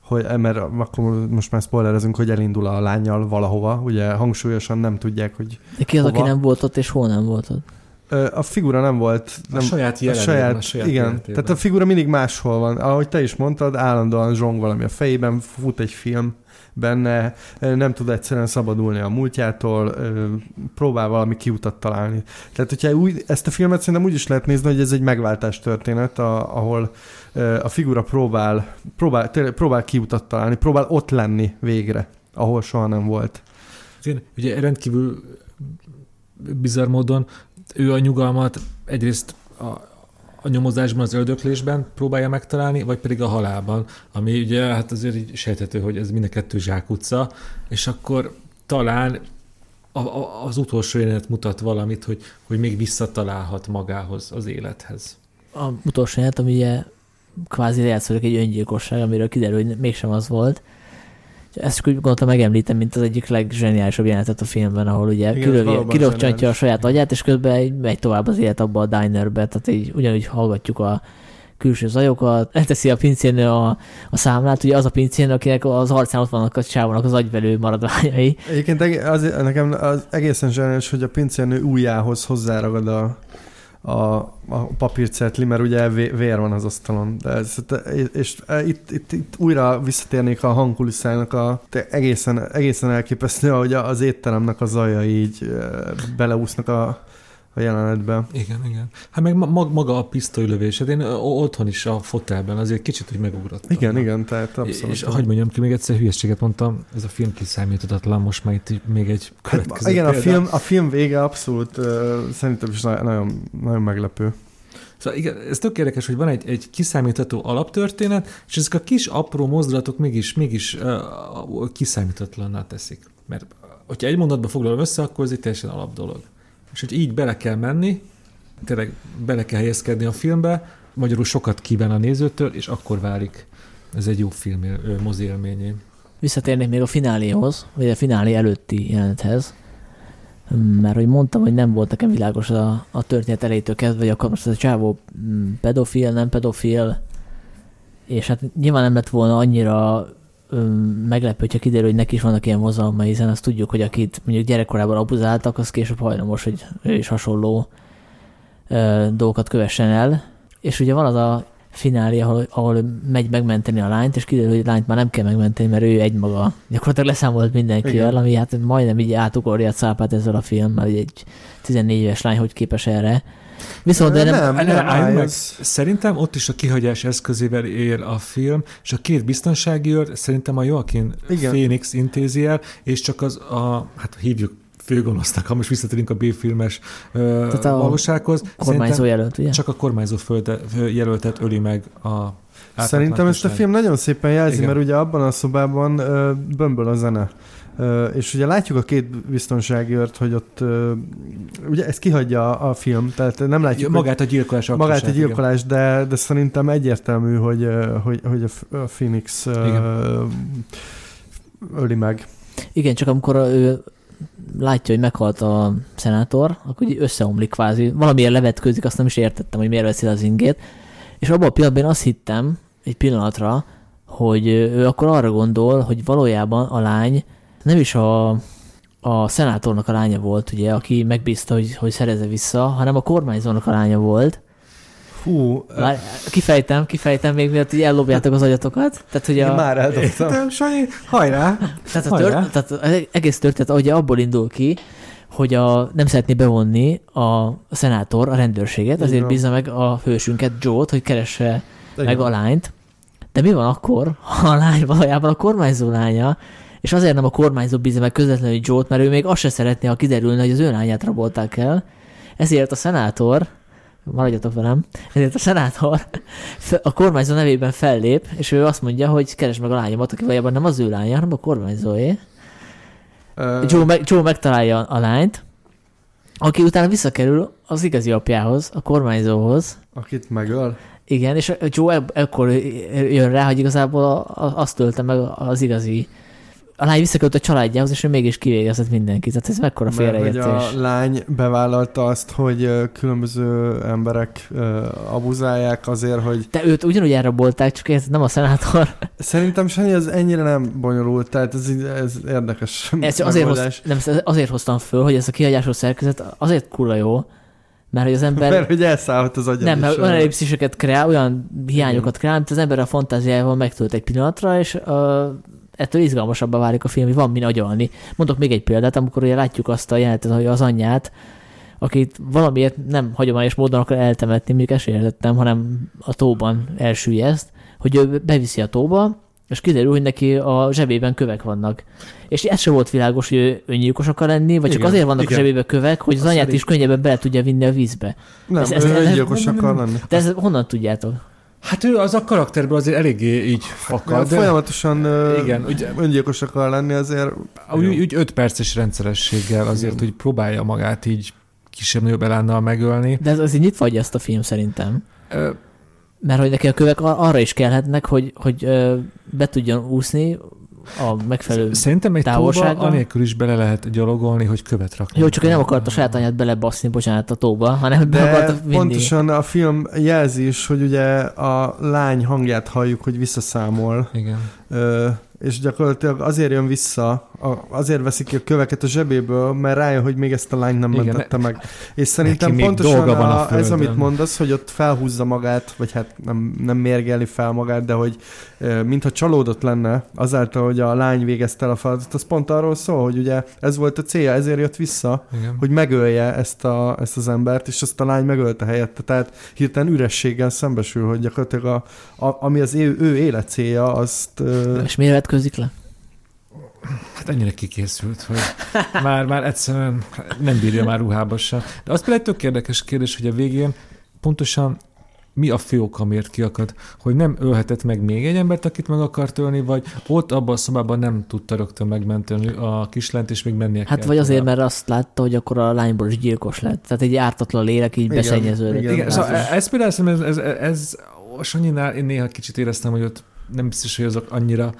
hogy, mert akkor most már spoilerezünk, hogy elindul a lányjal valahova, ugye hangsúlyosan nem tudják, hogy De ki az, aki hova? nem volt ott, és hol nem volt ott? A figura nem volt... A Nem, saját a jelenében, saját, a saját igen, életében. tehát a figura mindig máshol van. Ahogy te is mondtad, állandóan zsong valami a fejében, fut egy film benne, nem tud egyszerűen szabadulni a múltjától, próbál valami kiutat találni. Tehát, hogyha úgy, ezt a filmet szerintem úgy is lehet nézni, hogy ez egy megváltás történet, a, ahol a figura próbál, próbál, próbál kiutat találni, próbál ott lenni végre, ahol soha nem volt. Igen, ugye rendkívül bizarr módon ő a nyugalmat egyrészt a, a nyomozásban, az öldöklésben próbálja megtalálni, vagy pedig a halálban, ami ugye hát azért így sejthető, hogy ez mind a kettő zsákutca, és akkor talán a, a, az utolsó jelenet mutat valamit, hogy, hogy még visszatalálhat magához, az élethez. A utolsó jelent, ami ugye kvázi játszódik egy öngyilkosság, amiről kiderül, hogy mégsem az volt. Ezt úgy gondoltam megemlítem, mint az egyik legzseniálisabb jelenetet a filmben, ahol ugye kilövcsantja a saját agyát, és közben megy tovább az élet abba a dinerbe, tehát így ugyanúgy hallgatjuk a külső zajokat, leteszi a pincénő a, a számlát, ugye az a pincénő, akinek az arcán ott vannak a csávónak az agyvelő maradványai. Egyébként eg- az, nekem az egészen zseniális, hogy a pincérnő ujjához hozzáragad a, a, a papírcetli, mert ugye vé- vér van az asztalon. De ez, és itt, itt, itt, újra visszatérnék a hangkulisszának a egészen, egészen elképesztő, ahogy az étteremnek a zaja így ö, beleúsznak a, a jelenetbe. Igen, igen. Hát meg ma- maga a pisztolylövés, hát én otthon is a fotelben azért kicsit úgy megugrottam. Igen, igen, tehát abszolút. És hogy mondjam ki, még egyszer hülyességet mondtam, ez a film kiszámíthatatlan, most már itt még egy következő Hát, igen, a film, a film vége abszolút uh, szerintem is na- nagyon, nagyon meglepő. Szóval igen, ez tök érdekes, hogy van egy, egy kiszámítható alaptörténet, és ezek a kis apró mozdulatok mégis, mégis uh, kiszámíthatatlanná teszik. Mert hogyha egy mondatba foglalom össze, akkor ez egy teljesen alap dolog. És hogy így bele kell menni, tényleg bele kell helyezkedni a filmbe, magyarul sokat kíván a nézőtől, és akkor válik ez egy jó film mozi élményé. Visszatérnék még a fináléhoz, vagy a finálé előtti jelenethez, mert hogy mondtam, hogy nem volt nekem világos a, a történet elejétől kezdve, vagy akkor most ez a csávó mm, pedofil, nem pedofil, és hát nyilván nem lett volna annyira meglepő, hogyha kiderül, hogy neki is vannak ilyen mozalmai, hiszen azt tudjuk, hogy akit mondjuk gyerekkorában abuzáltak, az később hajlamos, hogy ő is hasonló ö, dolgokat kövessen el. És ugye van az a finálé, ahol, ahol megy megmenteni a lányt, és kiderül, hogy a lányt már nem kell megmenteni, mert ő egymaga gyakorlatilag leszámolt mindenkivel, Igen. ami hát majdnem így átugorja a cápát ezzel a film, mert ugye egy 14 éves lány hogy képes erre. Viszont de nem, nem, Ne, nem, álljunk meg. Szerintem ott is a kihagyás eszközével él a film, és a két biztonsági őr szerintem a Joaquin Igen. Phoenix intézi el, és csak az a, hát hívjuk főgonosznak, ha most visszatérünk a B-filmes Tehát a valósághoz. kormányzó jelölt, ugye? Csak a kormányzó földe, jelöltet öli meg a Szerintem ezt a film nagyon szépen jelzi, Igen. mert ugye abban a szobában ö, bömböl a zene. És ugye látjuk a két biztonsági őrt, hogy ott ugye ezt kihagyja a, a film, tehát nem látjuk Magát a gyilkolás magát egy gyilkolás, de, de szerintem egyértelmű, hogy, hogy, hogy a a Phoenix Igen. öli meg. Igen, csak amikor ő látja, hogy meghalt a szenátor, akkor így összeomlik kvázi. Valamilyen levetkőzik, azt nem is értettem, hogy miért veszi az ingét. És abban a pillanatban én azt hittem, egy pillanatra, hogy ő akkor arra gondol, hogy valójában a lány nem is a, a szenátornak a lánya volt, ugye, aki megbízta, hogy, hogy szerezze vissza, hanem a kormányzónak a lánya volt. Hú, Várj, Kifejtem, kifejtem még miatt, hogy ellopjátok az agyatokat. Tehát, hogy én a, már eldobtam. De, Sanyi, hajrá! Tehát, a Hajrá. tört, tehát az egész történet ugye abból indul ki, hogy a, nem szeretné bevonni a szenátor a rendőrséget, Így azért bízza meg a hősünket, Joe-t, hogy keresse meg a lányt. De mi van akkor, ha a lány valójában a kormányzó lánya, és azért nem a kormányzó bízza meg közvetlenül Joe-t, mert ő még azt se szeretné, ha kiderülne, hogy az ő lányát rabolták el. Ezért a szenátor, maradjatok velem, ezért a szenátor a kormányzó nevében fellép, és ő azt mondja, hogy keresd meg a lányomat, aki valójában nem az ő lánya, hanem a kormányzóé. Ö, Joe, meg, Joe megtalálja a lányt, aki utána visszakerül az igazi apjához, a kormányzóhoz, Akit megöl? igen, és Joe eb- ekkor jön rá, hogy igazából azt tölte meg az igazi. A lány visszakerült a családjához, és ő mégis kivégezett mindenkit. Tehát ez mekkora Mert hogy félreértés. a lány bevállalta azt, hogy különböző emberek abuzálják azért, hogy De őt ugyanúgy elrabolták, csak ez nem a szenátor. szerintem Sanyi ez ennyire nem bonyolult, tehát ez, ez érdekes Ez azért, hoz, nem, azért hoztam föl, hogy ez a kihagyásos szerkezet azért kurva jó, mert hogy az ember... Mert hogy elszállhat az agyad Nem, mert olyan ellipsziseket kreál, olyan hiányokat kreál, amit az ember a fantáziájával megtölt egy pillanatra, és uh, ettől izgalmasabbá válik a film, hogy van min agyalni. Mondok még egy példát, amikor ugye látjuk azt a jelenetet, hogy az anyját, akit valamiért nem hagyományos módon akar eltemetni, mondjuk értettem, hanem a tóban elsüllyeszt, hogy ő beviszi a tóba, és kiderül, hogy neki a zsebében kövek vannak. És ez sem volt világos, hogy ő öngyilkos akar lenni, vagy csak Igen, azért vannak igen. a zsebében kövek, hogy az anyát is könnyebben bele tudja vinni a vízbe. Nem, ez- ez, öngyilkos akar lenni. De ezt honnan tudjátok? Hát ő az a karakterből azért eléggé így Mert fakad. De folyamatosan igen, ugye, öngyilkos akar lenni, azért úgy, úgy 5 perces rendszerességgel azért, hogy próbálja magát így kisebb-nagyobb elánnal megölni. De ez azért nyitva hagyja ezt a film szerintem. Ö, Mert hogy neki a kövek ar- arra is kellhetnek, hogy, hogy be tudjon úszni a megfelelő... Szerintem egy tóba távolsággal? anélkül is bele lehet gyalogolni, hogy követ rakni. Jó, csak ő nem akarta a saját anyát belebaszni, bocsánat, a tóba, hanem be De akarta vinni. pontosan a film jelzi is, hogy ugye a lány hangját halljuk, hogy visszaszámol, Igen. ö, és gyakorlatilag azért jön vissza, azért veszik ki a köveket a zsebéből, mert rájön, hogy még ezt a lányt nem Igen, mentette meg. És szerintem pontosan a a, ez, földön. amit mondasz, hogy ott felhúzza magát, vagy hát nem, nem mérgeli fel magát, de hogy mintha csalódott lenne azáltal, hogy a lány végezte el a feladatot, az pont arról szól, hogy ugye ez volt a célja, ezért jött vissza, Igen. hogy megölje ezt, a, ezt az embert, és azt a lány megölte helyette. Tehát hirtelen ürességgel szembesül, hogy gyakorlatilag a, a, ami az ő, ő élet célja, azt... És miért vetkőzik le? Hát ennyire kikészült, hogy már, már egyszerűen nem bírja már ruhába sem. De az például egy tök érdekes kérdés, hogy a végén pontosan mi a fő oka, miért kiakad? Hogy nem ölhetett meg még egy embert, akit meg akart ölni, vagy ott abban a szobában nem tudta rögtön megmenteni a kislányt, és még mennie Hát vagy azért, tovább. mert azt látta, hogy akkor a lányból is gyilkos lett. Tehát egy ártatlan lélek így Igen, beszennyeződött. igen. Igen, ez szóval ez például ez, ez, ez a Sanyinál én néha kicsit éreztem, hogy ott nem biztos, hogy azok annyira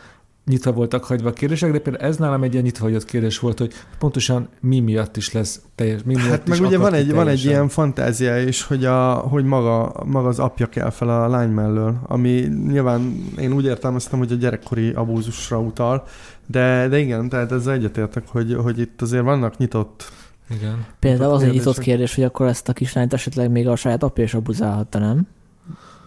nyitva voltak hagyva a kérdések, de például ez nálam egy ilyen nyitva hagyott kérdés volt, hogy pontosan mi miatt is lesz teljes, mi miatt Hát meg ugye van egy, van egy ilyen fantázia is, hogy, a, hogy maga, maga az apja kell fel a lány mellől, ami nyilván én úgy értelmeztem, hogy a gyerekkori abúzusra utal, de, de igen, tehát ezzel egyetértek, hogy, hogy itt azért vannak nyitott Igen. Például az egy nyitott kérdés, hogy akkor ezt a kislányt esetleg még a saját apja is abuzálhatta, nem?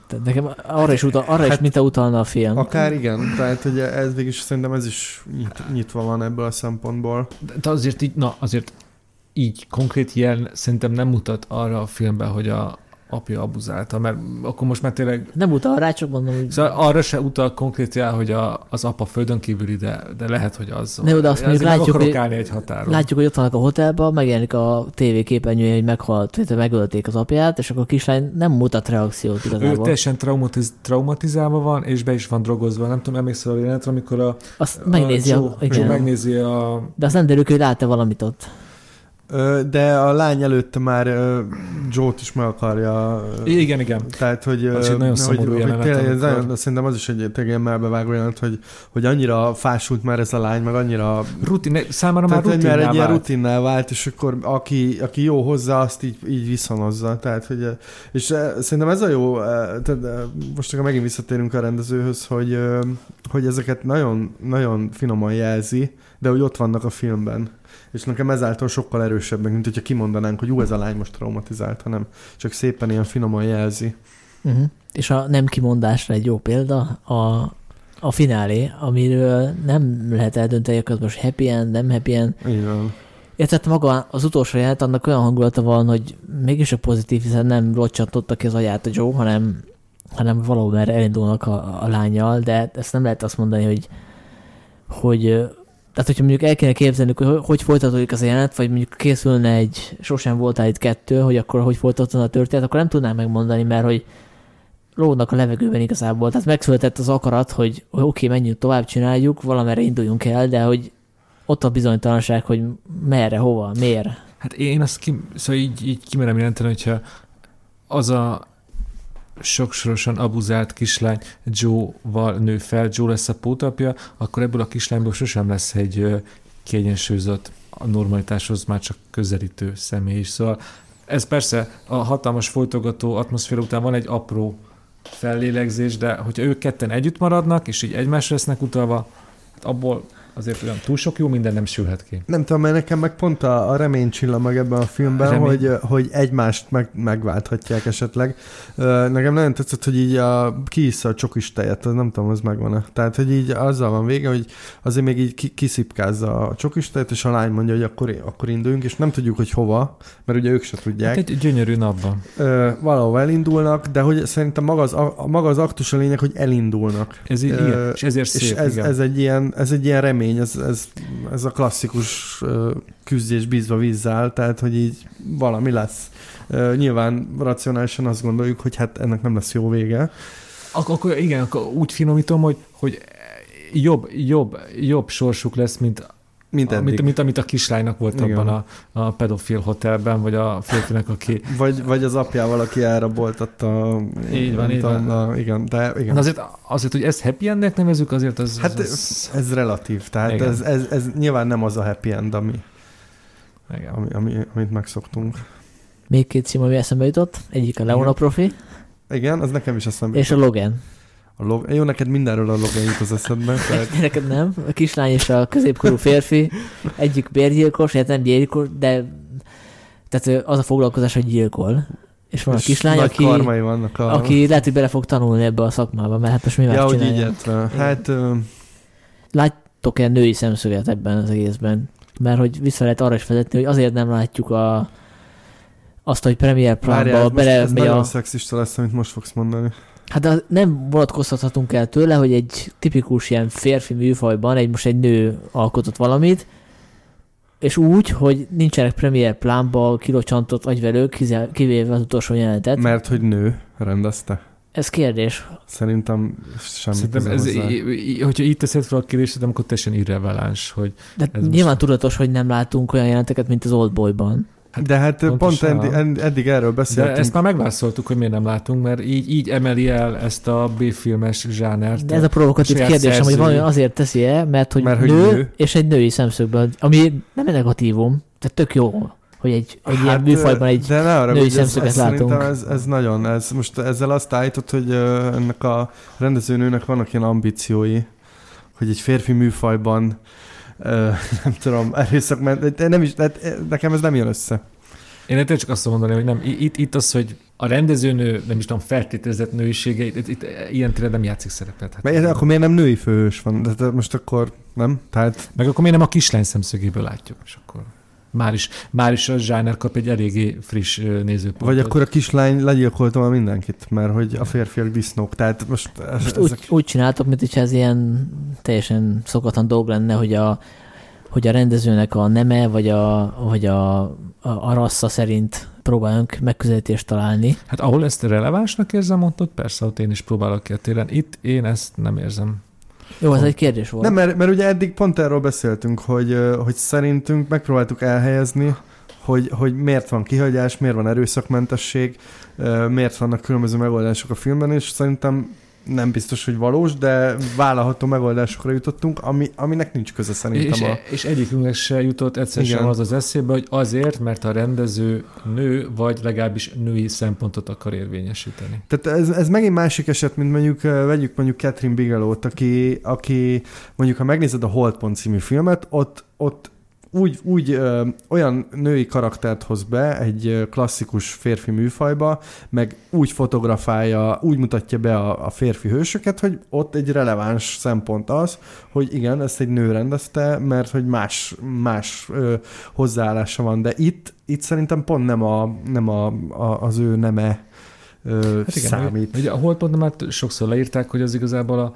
Tehát nekem arra is, utal, arra is Hát- mint utalna a film. Akár igen, tehát hogy ez végig szerintem ez is nyit, nyitva van ebből a szempontból. De, de azért így, na, azért így konkrét jel szerintem nem mutat arra a filmben, hogy a apja abuzálta, mert akkor most már tényleg Nem utal rá, csak mondom, hogy Szóval arra se utal konkrét jel, hogy a, az apa földön kívüli, de, de lehet, hogy az. Ne, de azt mondjuk látjuk, hogy- állni egy határon. látjuk, hogy ott vannak a hotelben, megjelenik a TV képernyője, hogy meghalt, hogy megölték az apját, és akkor a kislány nem mutat reakciót Ő igazából. teljesen traumatiz, traumatizálva van, és be is van drogozva. Nem tudom, emlékszel a jelenetre, amikor a, Azt megnézi, a a, Joe, igen. Joe megnézi a... De azt nem derül hogy lát-e valamit ott. De a lány előtte már Joe-t is meg akarja Igen, igen. Tehát, hogy, Az egy nagyon hogy, szomorú hogy jelenet, tényleg, ez nagyon, szerintem az is egy tényleg ilyen melbevágó jelenet, hogy, hogy annyira fásult már ez a lány, meg annyira Rutin, számára már tehát, hogy már rutinná egy ilyen vált. rutinná vált, és akkor aki, aki jó hozzá, azt így, így viszonozza. Tehát, hogy, és szerintem ez a jó, eh, tehát eh, most akkor megint visszatérünk a rendezőhöz, hogy, hogy ezeket nagyon, nagyon finoman jelzi, de hogy ott vannak a filmben. És nekem ezáltal sokkal erősebbek, mint hogyha kimondanánk, hogy ú, ez a lány most traumatizált, hanem csak szépen ilyen finoman jelzi. Uh-huh. És a nem kimondásra egy jó példa, a, a finálé, amiről nem lehet eldönteni, hogy most happy end, nem happy end. Van. Érted, maga az utolsó jelenet, annak olyan hangulata van, hogy mégis a pozitív, hiszen nem locsantotta ki az agyát a Joe, hanem hanem erre elindulnak a, a lányjal, de ezt nem lehet azt mondani, hogy, hogy tehát, hogyha mondjuk el kéne képzelni, hogy hogy folytatódik az jelenet, vagy mondjuk készülne egy sosem volt itt kettő, hogy akkor hogy folytatódna a történet, akkor nem tudnám megmondani, mert hogy lógnak a levegőben igazából. Tehát megszületett az akarat, hogy, hogy oké, okay, menjünk tovább, csináljuk, valamerre induljunk el, de hogy ott a bizonytalanság, hogy merre, hova, miért. Hát én azt ki, szóval így, így kimerem jelenteni, hogyha az a sokszorosan abuzált kislány Joe-val nő fel, Joe lesz a pótapja, akkor ebből a kislányból sosem lesz egy kiegyensúlyozott, a normalitáshoz már csak közelítő személy is. Szóval ez persze a hatalmas folytogató atmoszféra után van egy apró fellélegzés, de hogyha ők ketten együtt maradnak, és így egymásra lesznek utalva, hát abból azért olyan túl sok jó minden nem sülhet ki. Nem tudom, mert nekem meg pont a, a remény meg ebben a filmben, remény. hogy, hogy egymást meg, megválthatják esetleg. Nekem nagyon tetszett, hogy így a, kiissza a csokis tejet, az nem tudom, az megvan-e. Tehát, hogy így azzal van vége, hogy azért még így kiszipkázza a csokis tejet, és a lány mondja, hogy akkor, akkor induljunk, és nem tudjuk, hogy hova, mert ugye ők se tudják. Hát egy gyönyörű napban. valahol elindulnak, de hogy szerintem maga az, a, maga az aktus a lényeg, hogy elindulnak. Ez így, Ö, és ezért szép, és ez, ez, egy ilyen, ez egy ilyen remény remény, ez, ez, ez a klasszikus küzdés bízva vízzel, tehát hogy így valami lesz. Nyilván racionálisan azt gondoljuk, hogy hát ennek nem lesz jó vége. Ak- akkor igen, akkor úgy finomítom, hogy, hogy jobb, jobb, jobb sorsuk lesz, mint mint, eddig. mint, mint amit a kislánynak volt igen. abban a, a pedofil hotelben, vagy a férfinek, aki... Vagy, vagy az apjával, aki elraboltatta. Így van, így van. A, igen, de igen. De azért, azért, hogy ezt happy endnek nevezük, azért az... Hát az, az... ez relatív, tehát ez, ez, ez, nyilván nem az a happy end, ami, igen. ami, ami, amit megszoktunk. Még két cím, ami eszembe jutott. Egyik a Leona profi. Igen, az nekem is eszembe És a Logan. A log... Jó, neked mindenről a Logan jut az eszedbe. Tehát... neked nem. A kislány és a középkorú férfi. Egyik bérgyilkos, hát nem gyilkos, de tehát az a foglalkozás, hogy gyilkol. És van és a kislány, aki, vannak a... aki lehet, hogy bele fog tanulni ebbe a szakmába, mert hát most mi ja, hogy így Hát... Láttok-e női szemszöget ebben az egészben? Mert hogy vissza lehet arra is vezetni, hogy azért nem látjuk a azt, hogy Premier Prime-ba bele... Ez nagyon a... szexista lesz, amit most fogsz mondani. Hát nem vonatkozhatunk el tőle, hogy egy tipikus ilyen férfi műfajban egy most egy nő alkotott valamit, és úgy, hogy nincsenek premier plánba kilocsantott agyvelők, kivéve az utolsó jelenetet. Mert hogy nő rendezte. Ez kérdés. Szerintem semmi Szerintem ez, hogyha így teszed fel a kérdést, akkor teljesen irreveláns. Hogy De nyilván most... tudatos, hogy nem látunk olyan jelenteket, mint az Oldboyban. Hát de hát Pontosan. pont eddig, eddig erről beszéltünk. De ezt már megválaszoltuk, hogy miért nem látunk, mert így, így emeli el ezt a B-filmes zsánert. De ez a provokatív kérdésem, hogy valami azért teszi-e, mert hogy, mert, hogy nő, nő, és egy női szemszögből, ami nem egy negatívum, tehát tök jó hogy egy, egy hát, ilyen műfajban egy de ne arra, női szemszöget ez, látunk. Ez, ez nagyon, ez most ezzel azt állított, hogy ennek a rendezőnőnek vannak ilyen ambíciói, hogy egy férfi műfajban nem tudom, erőszak, nem is, hát nekem ez nem jön össze. Én nem csak azt mondani, hogy nem, itt, itt az, hogy a rendezőnő, nem is tudom, feltételezett nőisége, itt, itt ilyen tényleg nem játszik szerepet. Hát Mert akkor miért nem női főhős van? De most akkor nem? Tehát... Meg akkor miért nem a kislány szemszögéből látjuk, és akkor már is, már is a zsáner kap egy eléggé friss nézőpontot. Vagy akkor a kislány legyilkolta már mindenkit, mert hogy a férfiak disznók. Tehát most, ez, most úgy, ezek... úgy csináltok, mint hogyha ez ilyen teljesen szokatlan dolog lenne, hogy a, hogy a rendezőnek a neme, vagy a, vagy a, a, a rassza szerint próbálunk megközelítést találni. Hát ahol ezt relevánsnak érzem, mondtad, persze, ott én is próbálok ki a téren. Itt én ezt nem érzem. Jó, ez egy kérdés volt. Nem, mert, mert ugye eddig pont erről beszéltünk, hogy, hogy szerintünk megpróbáltuk elhelyezni, hogy, hogy miért van kihagyás, miért van erőszakmentesség, miért vannak különböző megoldások a filmben, és szerintem nem biztos, hogy valós, de vállalható megoldásokra jutottunk, ami, aminek nincs köze szerintem. És, a... és egyikünknek se jutott egyszer sem az az eszébe, hogy azért, mert a rendező nő, vagy legalábbis női szempontot akar érvényesíteni. Tehát ez, ez megint másik eset, mint mondjuk, vegyük mondjuk Catherine Bigelow-t, aki, aki mondjuk, ha megnézed a Holdpont című filmet, ott, ott úgy, úgy ö, olyan női karaktert hoz be egy klasszikus férfi műfajba, meg úgy fotografálja, úgy mutatja be a, a férfi hősöket, hogy ott egy releváns szempont az, hogy igen, ezt egy nő rendezte, mert hogy más, más ö, hozzáállása van, de itt, itt szerintem pont nem, a, nem a, a, az ő neme ö, Hát igen, számít. Ugye a holdponton már sokszor leírták, hogy az igazából a,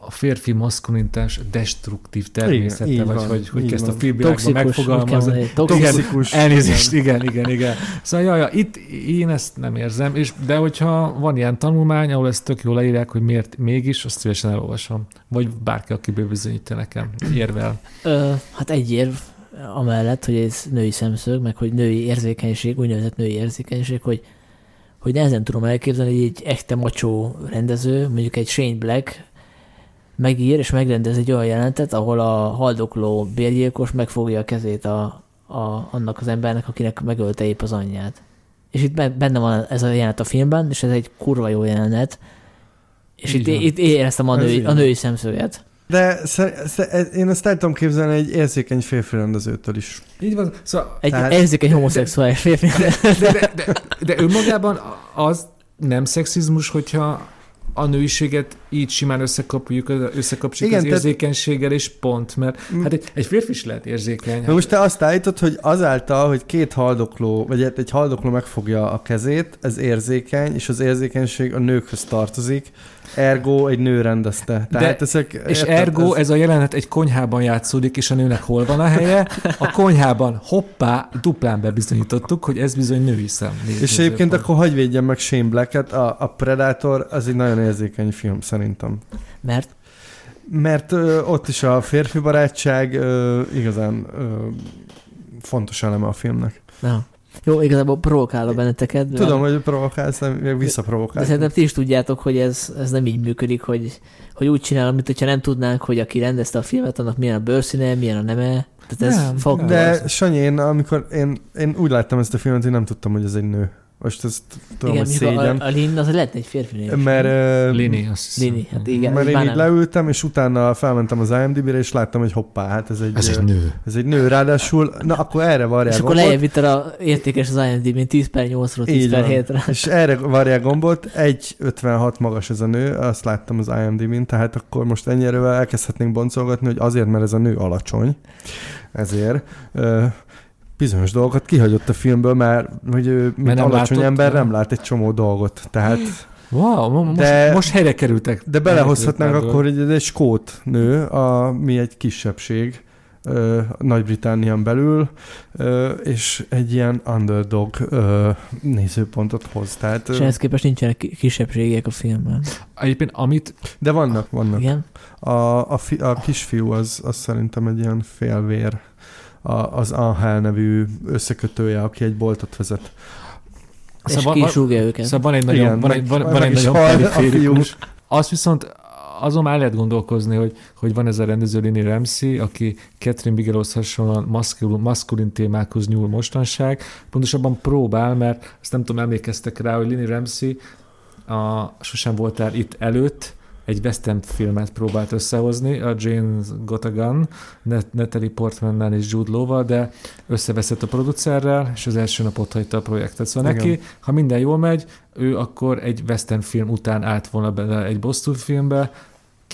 a férfi maszkulinitás destruktív természete, Igen, vagy van, hogy, hogy kezd a filmvilágban megfogalmazni. toxikus. Toxikus. Elnézést, igen, igen, igen. Szóval jaj, jaj, itt én ezt nem érzem, és, de hogyha van ilyen tanulmány, ahol ezt tök jól leírják, hogy miért mégis, azt szívesen elolvasom. Vagy bárki, aki bebizonyítja nekem, érvel. Ö, hát egy érv amellett, hogy ez női szemszög, meg hogy női érzékenység, úgynevezett női érzékenység, hogy, hogy nehezen tudom elképzelni, hogy egy echte macsó rendező, mondjuk egy Shane Black megír és megrendez egy olyan jelentet, ahol a haldokló bérgyilkos megfogja a kezét a, a, annak az embernek, akinek megölte épp az anyját. És itt ben- benne van ez a jelenet a filmben, és ez egy kurva jó jelenet. És Így itt, van. itt éreztem a Ez női, a női szemszöget. De szer- szer- én ezt el tudom képzelni egy érzékeny férfi rendezőtől is. Így van. Szóval, Egy Tehát- érzékeny homoszexuális férfi. de, de, de, de önmagában az nem szexizmus, hogyha a nőiséget így simán összekapjuk, összekapcsoljuk Igen, az tehát- érzékenységgel, és pont, mert Mm. hát egy, egy férfi is lehet érzékeny. Na most te azt állítod, hogy azáltal, hogy két haldokló, vagy egy haldokló megfogja a kezét, ez érzékeny, és az érzékenység a nőkhöz tartozik, ergo egy nő rendezte. Tehát ezek, És érted, ergo ez a jelenet egy konyhában játszódik, és a nőnek hol van a helye? A konyhában hoppá, duplán bebizonyítottuk, hogy ez bizony női szem. És egyébként akkor hagyj védjem meg Shane Black-et, a, a Predator az egy nagyon érzékeny film szerintem. Mert Mert ö, ott is a férfi barátság ö, igazán ö, fontos eleme a filmnek. Na. Jó, igazából provokálok benneteket. de- Tudom, hogy provokálsz, de de visszaprovokálsz. szerintem ti is tudjátok, hogy ez, ez nem így működik, hogy, hogy úgy csinálom, mint hogyha nem tudnánk, hogy aki rendezte a filmet, annak milyen a bőrszíne, milyen a neme. Tehát ez Nem, fog... nem. De Sanyi, én, amikor én, én úgy láttam ezt a filmet, hogy nem tudtam, hogy ez egy nő. Most ezt tudom, igen, hogy szégyen. a, a Lin az lehet egy férfi név. Mert, Lini, azt. Lini, hát igen. mert én így leültem, és utána felmentem az IMDb-re, és láttam, hogy hoppá, hát ez egy, Ez egy nő. ez egy nő, ráadásul, na akkor erre varják És akkor lejjebb vitted a értékes az IMDb-n 10 per 8-ról 10 Így per van. 7-re. és erre varják gombot, 1,56 magas ez a nő, azt láttam az IMDb-n, tehát akkor most ennyire elkezdhetnénk boncolgatni, hogy azért, mert ez a nő alacsony, ezért bizonyos dolgokat kihagyott a filmből, mert hogy ő, mint nem alacsony látott? ember nem lát egy csomó dolgot, tehát Wow, mo- most, De- most helyre kerültek. De belehozhatnánk akkor, hogy ez egy skót nő, ami egy kisebbség ö, Nagy-Británián belül, ö, és egy ilyen underdog ö, nézőpontot hoz. Tehát, És ehhez képest nincsenek ki- kisebbségek a filmben. Egyébként amit de vannak, vannak. Igen? A, a, fi, a kisfiú az, az szerintem egy ilyen félvér, a, az Angel nevű összekötője, aki egy boltot vezet. És Szóval ki van- is rúgja őket. Szóval van egy nagyon, Igen, van egy, van, van egy nagyon periférikus. Az viszont azon már lehet gondolkozni, hogy, hogy van ez a rendező Lini Ramsey, aki Catherine Bigelow's hasonlóan maszkulin, maszkulin témákhoz nyúl mostanság. Pontosabban próbál, mert ezt nem tudom, emlékeztek rá, hogy Lini Ramsey a Sosem voltál itt előtt, egy western filmet próbált összehozni, a James Got a Gun, Net- Natalie Portmannel és Jude Law-val, de összeveszett a producerrel, és az első nap ott hagyta a projektet. Szóval Igen. neki, ha minden jól megy, ő akkor egy western film után állt volna bele egy Boston filmbe,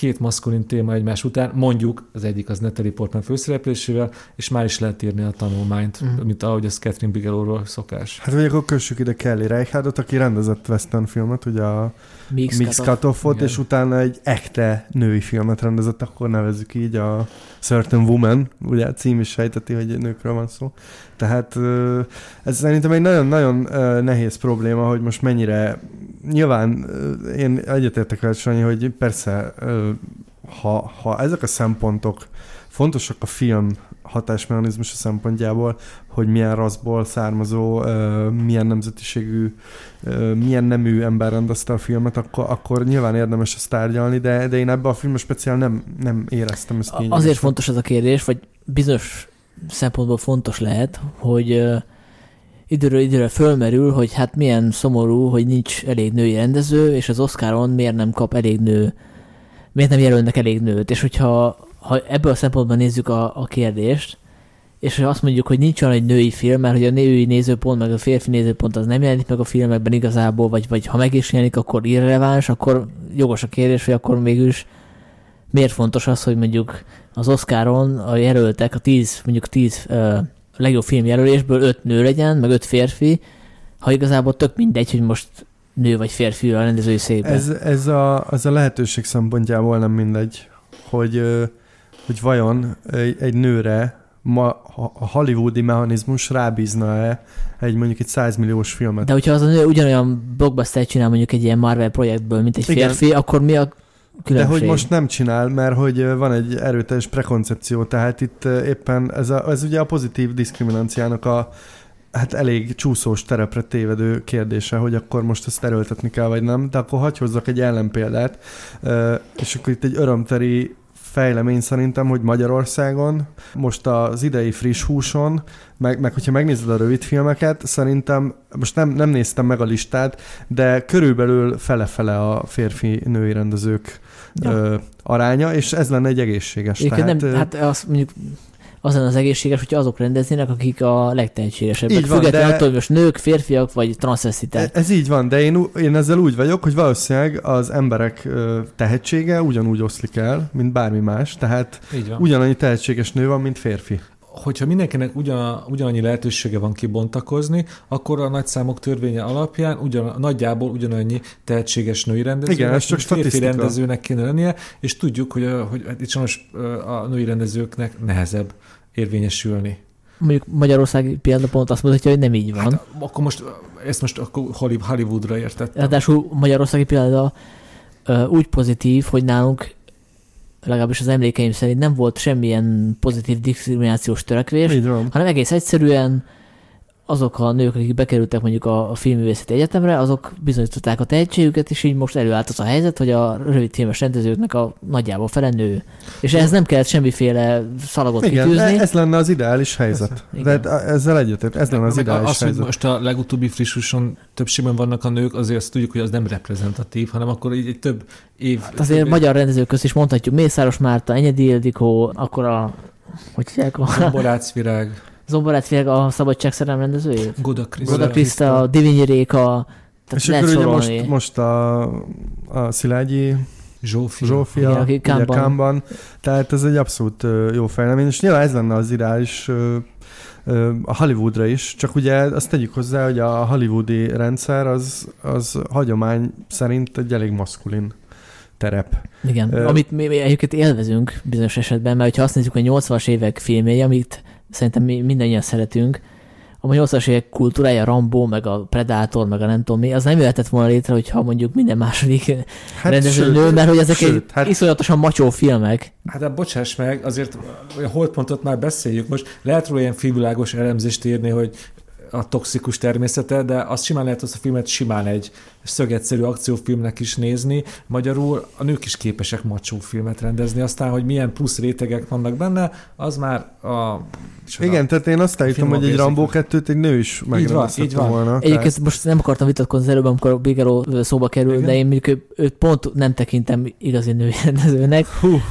két maszkulin téma egymás után, mondjuk az egyik az Natalie Portman főszereplésével, és már is lehet írni a tanulmányt, Mhm. mint ahogy az Catherine Bigelowról szokás. Hát vagy akkor kössük ide Kelly Reichardt, aki rendezett western filmet, ugye a Mix, Mix Cut-Off. Cut-Offot, és utána egy ekte női filmet rendezett, akkor nevezzük így a Certain Woman, ugye a cím is sejteti, hogy nőkről van szó. Tehát ez szerintem egy nagyon-nagyon nehéz probléma, hogy most mennyire, nyilván én egyetértek veled, Sanyi, hogy persze, ö, ha, ha ezek a szempontok fontosak a film hatásmechanizmusa szempontjából, hogy milyen raszból származó, milyen nemzetiségű, milyen nemű ember rendezte a filmet, akkor, akkor nyilván érdemes ezt tárgyalni, de, de én ebbe a filmbe speciál nem, nem éreztem ezt kényelmesen. Azért fontos ez a kérdés, vagy bizonyos szempontból fontos lehet, hogy időről időre fölmerül, hogy hát milyen szomorú, hogy nincs elég női rendező, és az Oscaron miért nem kap elég nő, miért nem jelölnek elég nőt, és hogyha ha ebből a szempontból nézzük a, a kérdést, és ha azt mondjuk, hogy nincs olyan egy női film, mert hogy a női nézőpont, meg a férfi nézőpont az nem jelenik meg a filmekben igazából, vagy, vagy ha meg is jelenik, akkor irreleváns, akkor jogos a kérdés, hogy akkor mégis miért fontos az, hogy mondjuk az Oscaron a jelöltek, a tíz, mondjuk tíz uh, legjobb film jelölésből öt nő legyen, meg öt férfi, ha igazából tök mindegy, hogy most nő vagy férfi a rendezői székben. Ez, ez a, az a lehetőség szempontjából nem mindegy, hogy, hogy vajon egy, egy nőre ma a hollywoodi mechanizmus rábízna-e egy mondjuk egy 100 milliós filmet. De hogyha az a nő ugyanolyan blockbuster csinál mondjuk egy ilyen Marvel projektből, mint egy Igen. férfi, akkor mi a De különbség? hogy most nem csinál, mert hogy van egy erőteljes prekoncepció, tehát itt éppen ez, a, ez ugye a pozitív diszkrimináciának a hát elég csúszós terepre tévedő kérdése, hogy akkor most ezt erőltetni kell, vagy nem, de akkor hagyj hozzak egy ellenpéldát, és akkor itt egy örömteri fejlemény szerintem, hogy Magyarországon most az idei friss húson, meg, meg hogyha megnézed a rövid filmeket, szerintem, most nem, nem néztem meg a listát, de körülbelül fele-fele a férfi-női rendezők Ja. ö, aránya, és ez lenne egy egészséges. Egyébként Tehát, nem, hát az mondjuk az lenne az egészséges, hogyha azok rendeznének, akik a legtehetségesebbek. Így van, Függetlenül de- attól, hogy most nők, férfiak vagy transzvestitek. Ez így van, de én, én ezzel úgy vagyok, hogy valószínűleg az emberek tehetsége ugyanúgy oszlik el, mint bármi más, tehát Így van. ugyanannyi tehetséges nő van, mint férfi. Hogyha mindenkinek ugyan, ugyanannyi lehetősége van kibontakozni, akkor a nagyszámok törvénye alapján ugyan, nagyjából ugyanannyi tehetséges női rendezőnek, Igen, ez csak férfi rendezőnek kéne lennie, és tudjuk, hogy, a, hogy hát itt sajnos a női rendezőknek nehezebb érvényesülni. Mondjuk Magyarországi példa pont azt mutatja, hogy nem így van. Hát, akkor most ezt most akkor Holly- Hollywoodra értettem. Ráadásul Magyarországi példa úgy pozitív, hogy nálunk legalábbis az emlékeim szerint nem volt semmilyen pozitív diszkriminációs törekvés, hanem egész egyszerűen azok a nők, akik bekerültek mondjuk a, a filmművészeti egyetemre, azok bizonyították a tehetségüket, és így most előállt az a helyzet, hogy a rövidfilmes rendezőknek a nagyjából fele nő. És ehhez nem kellett semmiféle szalagot Igen, kitűzni. ez lenne az ideális helyzet. Igen. De hát ezzel egyetért, ez lenne az Meg ideális az, hogy helyzet. most a legutóbbi frissuson többségben vannak a nők, azért azt tudjuk, hogy az nem reprezentatív, hanem akkor így egy több év... Hát azért több magyar rendezők közt is mondhatjuk Mészáros Márta, Enyedi Ildikó, akkor a hogy hívják a Zomborácvirág, Zomborát Virág a Szabadságszerelem rendezőjét? Goda Kriszta. Goda Kriszta, Divinyi Réka, tehát És akkor ugye most, most a, a Szilágyi Zsófia. Zsófia, Igen, aki. Kámban. Tehát ez egy abszolút jó fejlemény, és nyilván ez lenne az ö, a Hollywoodra is, csak ugye azt tegyük hozzá, hogy a hollywoodi rendszer az, az hagyomány szerint egy elég maszkulin terep. Igen, Ö, amit mi, mi egyébként élvezünk bizonyos esetben, mert ha azt nézzük, hogy 80-as évek filmjei, amit szerintem mi mindannyian szeretünk, a 80-as évek kultúrája, Rambo, meg a Predator, meg a nem tudom mi, az nem jöhetett volna létre, hogyha mondjuk minden második hát rendező sőt, nő, mert hogy ezek sőt, egy hát- iszonyatosan macsó filmek. Hát de bocsáss meg, azért a holdpontot már beszéljük. Most lehet róla ilyen filmvilágos elemzést írni, hogy a toxikus természete, de azt simán lehet azt a filmet simán egy szögetszerű akciófilmnek is nézni. Magyarul a nők is képesek macsó filmet rendezni, aztán, hogy milyen plusz rétegek vannak benne, az már a... Igen, tehát én azt állítom, hogy egy Rambo 2-t egy nő is így van. megrendezhette volna. Egyébként most nem akartam vitatkozni az előbb, amikor Bigelow szóba kerül, Igen. de én mondjuk ő- őt pont nem tekintem igazi női rendezőnek,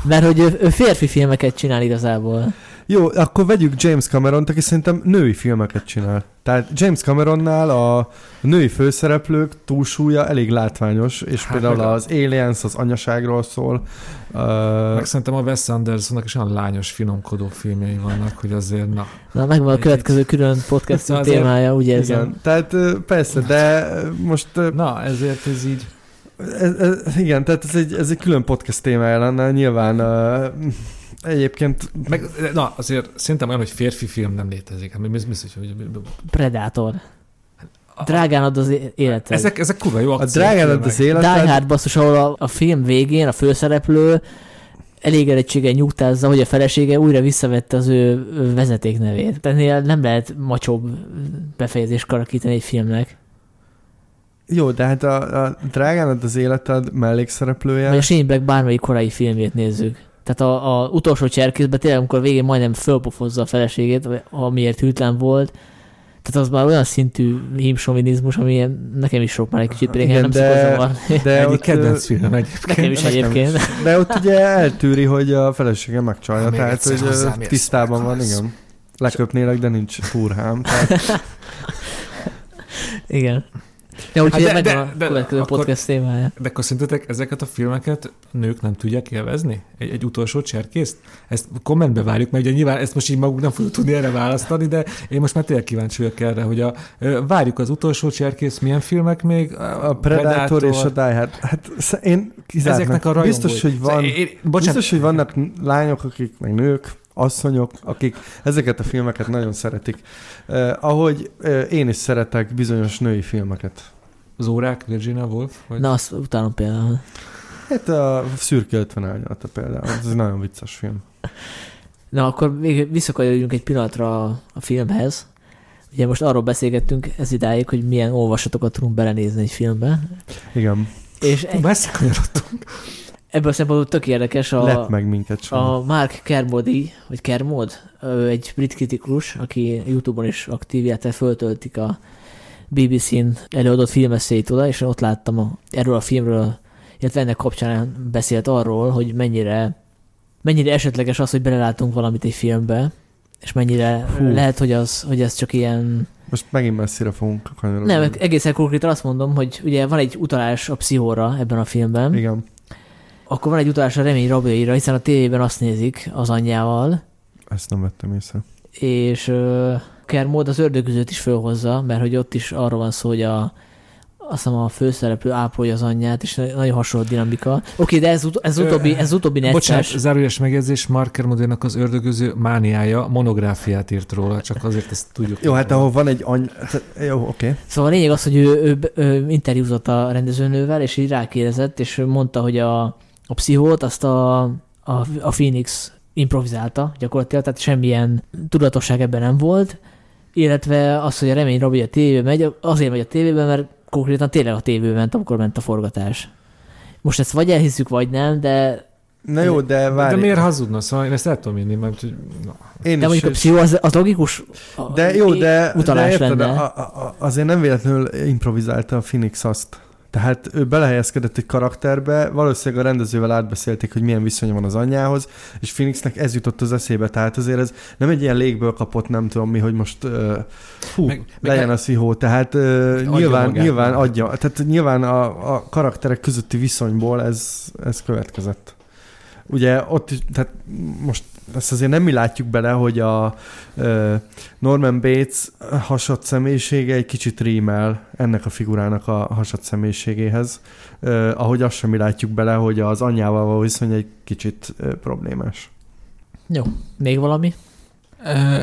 mert hogy ő, ő férfi filmeket csinál igazából. Jó, akkor vegyük James Cameron-t, aki szerintem női filmeket csinál. Tehát James Cameronnál a női főszereplők túlsúlya elég látványos, és Hát például az Aliens az anyaságról szól. Uh, Meg szerintem a Wes Andersonnak is olyan lányos, finomkodó filmjei vannak, hogy azért, na. Na, megvan a következő külön podcast azért- témája, úgy érzem. igen, tehát persze, de most Na, ezért ez így... ez, ez, igen, tehát ez egy, ez egy külön podcast témája lenne, nyilván uh, egyébként Meg, na, azért szerintem olyan, hogy férfi film nem létezik. Hát mi, mi, mi, hogy, hogy, Predator. Drágán ad az életed. ezek, ezek kurva jó a akciófilmek. drágád az Die életed, Hard basszus, ahol a, a film végén a főszereplő elégedettséggel nyugtázza, hogy a felesége újra visszavette az ő ő vezetéknevét. Tehát nem lehet macsóbb befejezést karakítani egy filmnek. jó, de hát a, a drágánad az életed mellékszereplője. Vagy a Shane bármelyik korai filmjét nézzük. Tehát a, a utolsó cserkészben tényleg, amikor végén majdnem fölpofozza a feleségét, amiért hűtlen volt, tehát az már olyan szintű hímsovinizmus, ami nekem is sok már egy kicsit, pedig Igen, nem de- de Egyik ott, kedvenc ö, filmem egyébként. Nekem is nekem egyébként. De ott ugye eltűri, hogy a felesége megcsalja, tehát hogy tisztában van, meghalsz. igen. Leköpnélek, de nincs furhám. Tehát, Igen. Ja, úgyhogy Hát de- de- a de következő akkor- podcast témája. De akkor szerintetek ezeket a filmeket nők nem tudják élvezni? Egy, egy utolsó cserkészt? Ezt kommentbe várjuk, mert ugye nyilván ezt most így magunk nem fogjuk tudni erre választani, de én most már tényleg kíváncsi vagyok erre, hogy a, várjuk az utolsó cserkész, milyen filmek még? A Predator, és a Die Hard. Hát én kizártnak. Ezeknek a rajongói. Biztos, hogy van, Szóval Én, bocsánat, biztos, hogy vannak lányok, akik, meg nők, asszonyok, akik ezeket a filmeket nagyon szeretik. Uh, ahogy uh, én is szeretek bizonyos női filmeket. az órák, Virginia Woolf? Vagy? Na, azt utálom például. Hát a Szürke 50 árnyalata például, ez egy nagyon vicces film. Na, akkor még visszakanyarodjunk egy pillanatra a, filmhez. Ugye most arról beszélgettünk ez idáig, hogy milyen olvasatokat tudunk belenézni egy filmbe. Igen, És Messze kanyarodtunk. Ebből a szempontból tök érdekes a, lep meg minket sem. a Mark Kermody, vagy Kermod, ő egy brit kritikus, aki Youtube-on is aktív, illetve föltöltik a BBC-n előadott filmeszélyt oda, és ott láttam a, erről a filmről, illetve ennek kapcsán beszélt arról, hogy mennyire, mennyire esetleges az, hogy belelátunk valamit egy filmbe, és mennyire. Hú. lehet, hogy, az, hogy ez csak ilyen... Most megint messzire fogunk kanyarodni. Nem, egészen konkrétan azt mondom, hogy ugye van egy utalás a pszichóra ebben a filmben, Igen, akkor van egy utalás a remény rabjaira, hiszen a tévében azt nézik az anyjával, ezt nem vettem észre. és uh, Kermód az ördögüzőt is fölhozza, mert hogy ott is arról van szó, hogy a, azt hiszem a főszereplő ápolja az anyját, és nagyon hasonló dinamika. Oké, de ez, ut- ez utóbbi, ez utóbbi Bocsánat, necces. zárójeles megjegyzés, Marker Modénak az ördögöző mániája monográfiát írt róla, csak azért ezt tudjuk. Jó, hát ahol van egy any... Jó, oké. Okay. Szóval a lényeg az, hogy ő, ő, ő interjúzott a rendezőnővel, és így rákérdezett, és ő mondta, hogy a, a pszichót azt a, a, a Phoenix improvizálta gyakorlatilag, tehát semmilyen tudatosság ebben nem volt, illetve az, hogy a remény rabja a tévébe megy, azért megy a tévébe, mert konkrétan tényleg a tévébe ment, amikor ment a forgatás. Most ezt vagy elhiszük, vagy nem, de, Na jó, de De várj. miért hazudna? Szóval én ezt el tudom inni, mert hogy, na, Én de is, mondjuk a pszichó az, az logikus De jó, de, utalás de érted, lenne. a, a, a, azért nem véletlenül improvizálta a Phoenix azt. Tehát ő belehelyezkedett egy karakterbe, valószínűleg a rendezővel átbeszélték, hogy milyen viszonya van az anyjához, és Phoenixnek ez jutott az eszébe, tehát azért ez nem egy ilyen légből kapott, nem tudom mi, hogy most uh, hú, Meg- meg, meg- legyen a szihó, tehát uh, nyilván, magát. nyilván adja, tehát nyilván a, a karakterek közötti viszonyból ez, ez következett. Ugye ott is, tehát most ezt azért nem mi látjuk bele, hogy a Norman Bates hasad személyisége egy kicsit rímel ennek a figurának a hasad személyiségéhez, ahogy azt sem mi látjuk bele, hogy az anyjával való viszony egy kicsit problémás. Jó, még valami?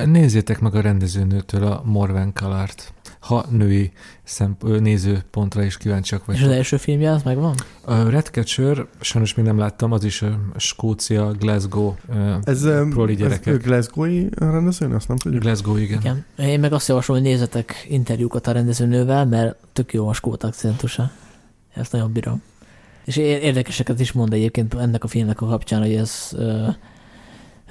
Nézzétek meg a rendezőnőtől a Morven Kalart, ha női szemp- nézőpontra is kíváncsiak És az vagytok. első filmje, az megvan? A Redcatcher, sajnos még nem láttam, az is ö, Skócia, Glasgow, Ez, Proli ez gyerekek. ő Glasgow-i rendezőn, azt nem tudjuk. Glasgow, igen. Igen. Én meg azt javaslom, hogy nézzetek interjúkat a rendezőnővel, mert tök jó a skót akcentusa. Ezt nagyon bírom. És érdekeseket is mond egyébként ennek a filmnek a kapcsán, hogy ez uh,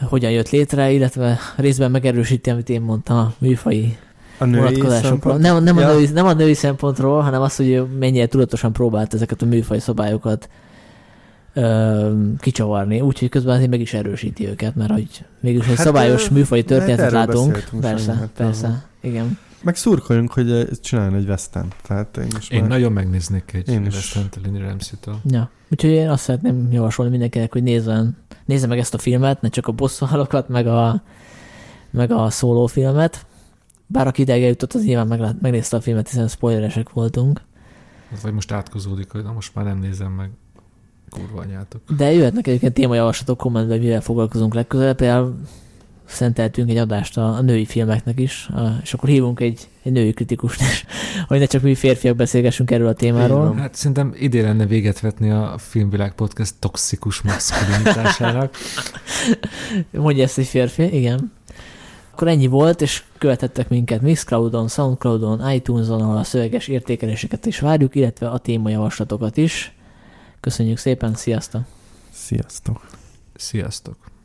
hogyan jött létre, illetve részben megerősíti, amit én mondtam a műfai A női vonatkozásokról. szempont. Nem, nem, Ja. a női, nem a női szempontról, hanem az, hogy mennyire tudatosan próbált ezeket a műfai szabályokat ö, kicsavarni, úgyhogy közben azért meg is erősíti őket, mert hogy mégis egy Hát, szabályos ö, műfai hát történetet látunk. Persze, sajnos, hát persze, igen. Meg szurkoljunk, hogy csináljon egy western. Tehát én most Én már... nagyon megnéznék egy Én is. Western Lenny Ramsey-től. Ja. Úgyhogy én azt szeretném javasolni mindenkinek, hogy nézzen, nézze meg ezt a filmet, ne csak a bosszúállókat, meg a, meg a szólófilmet. Bár aki ideig jutott, az nyilván meglát, megnézte a filmet, hiszen spoileresek voltunk. Az vagy most átkozódik, hogy na most már nem nézem meg. Kurva anyátok. De jöhetnek egyébként témajavaslatok kommentben, mivel foglalkozunk legközelebb. Például szenteltünk egy adást a, a női filmeknek is, a, és akkor hívunk egy, egy női kritikust is, hogy ne csak mi férfiak beszélgessünk erről a témáról. Hát szerintem idén lenne véget vetni a Filmvilág Podcast toxikus maszkulinitásának. Mondja ezt egy férfi, igen. Akkor ennyi volt, és követhettek minket Mixcloudon, Soundcloudon, iTunes-on, ahol a szöveges értékeléseket is várjuk, illetve a témajavaslatokat is. Köszönjük szépen, sziasztok! Sziasztok! Sziasztok!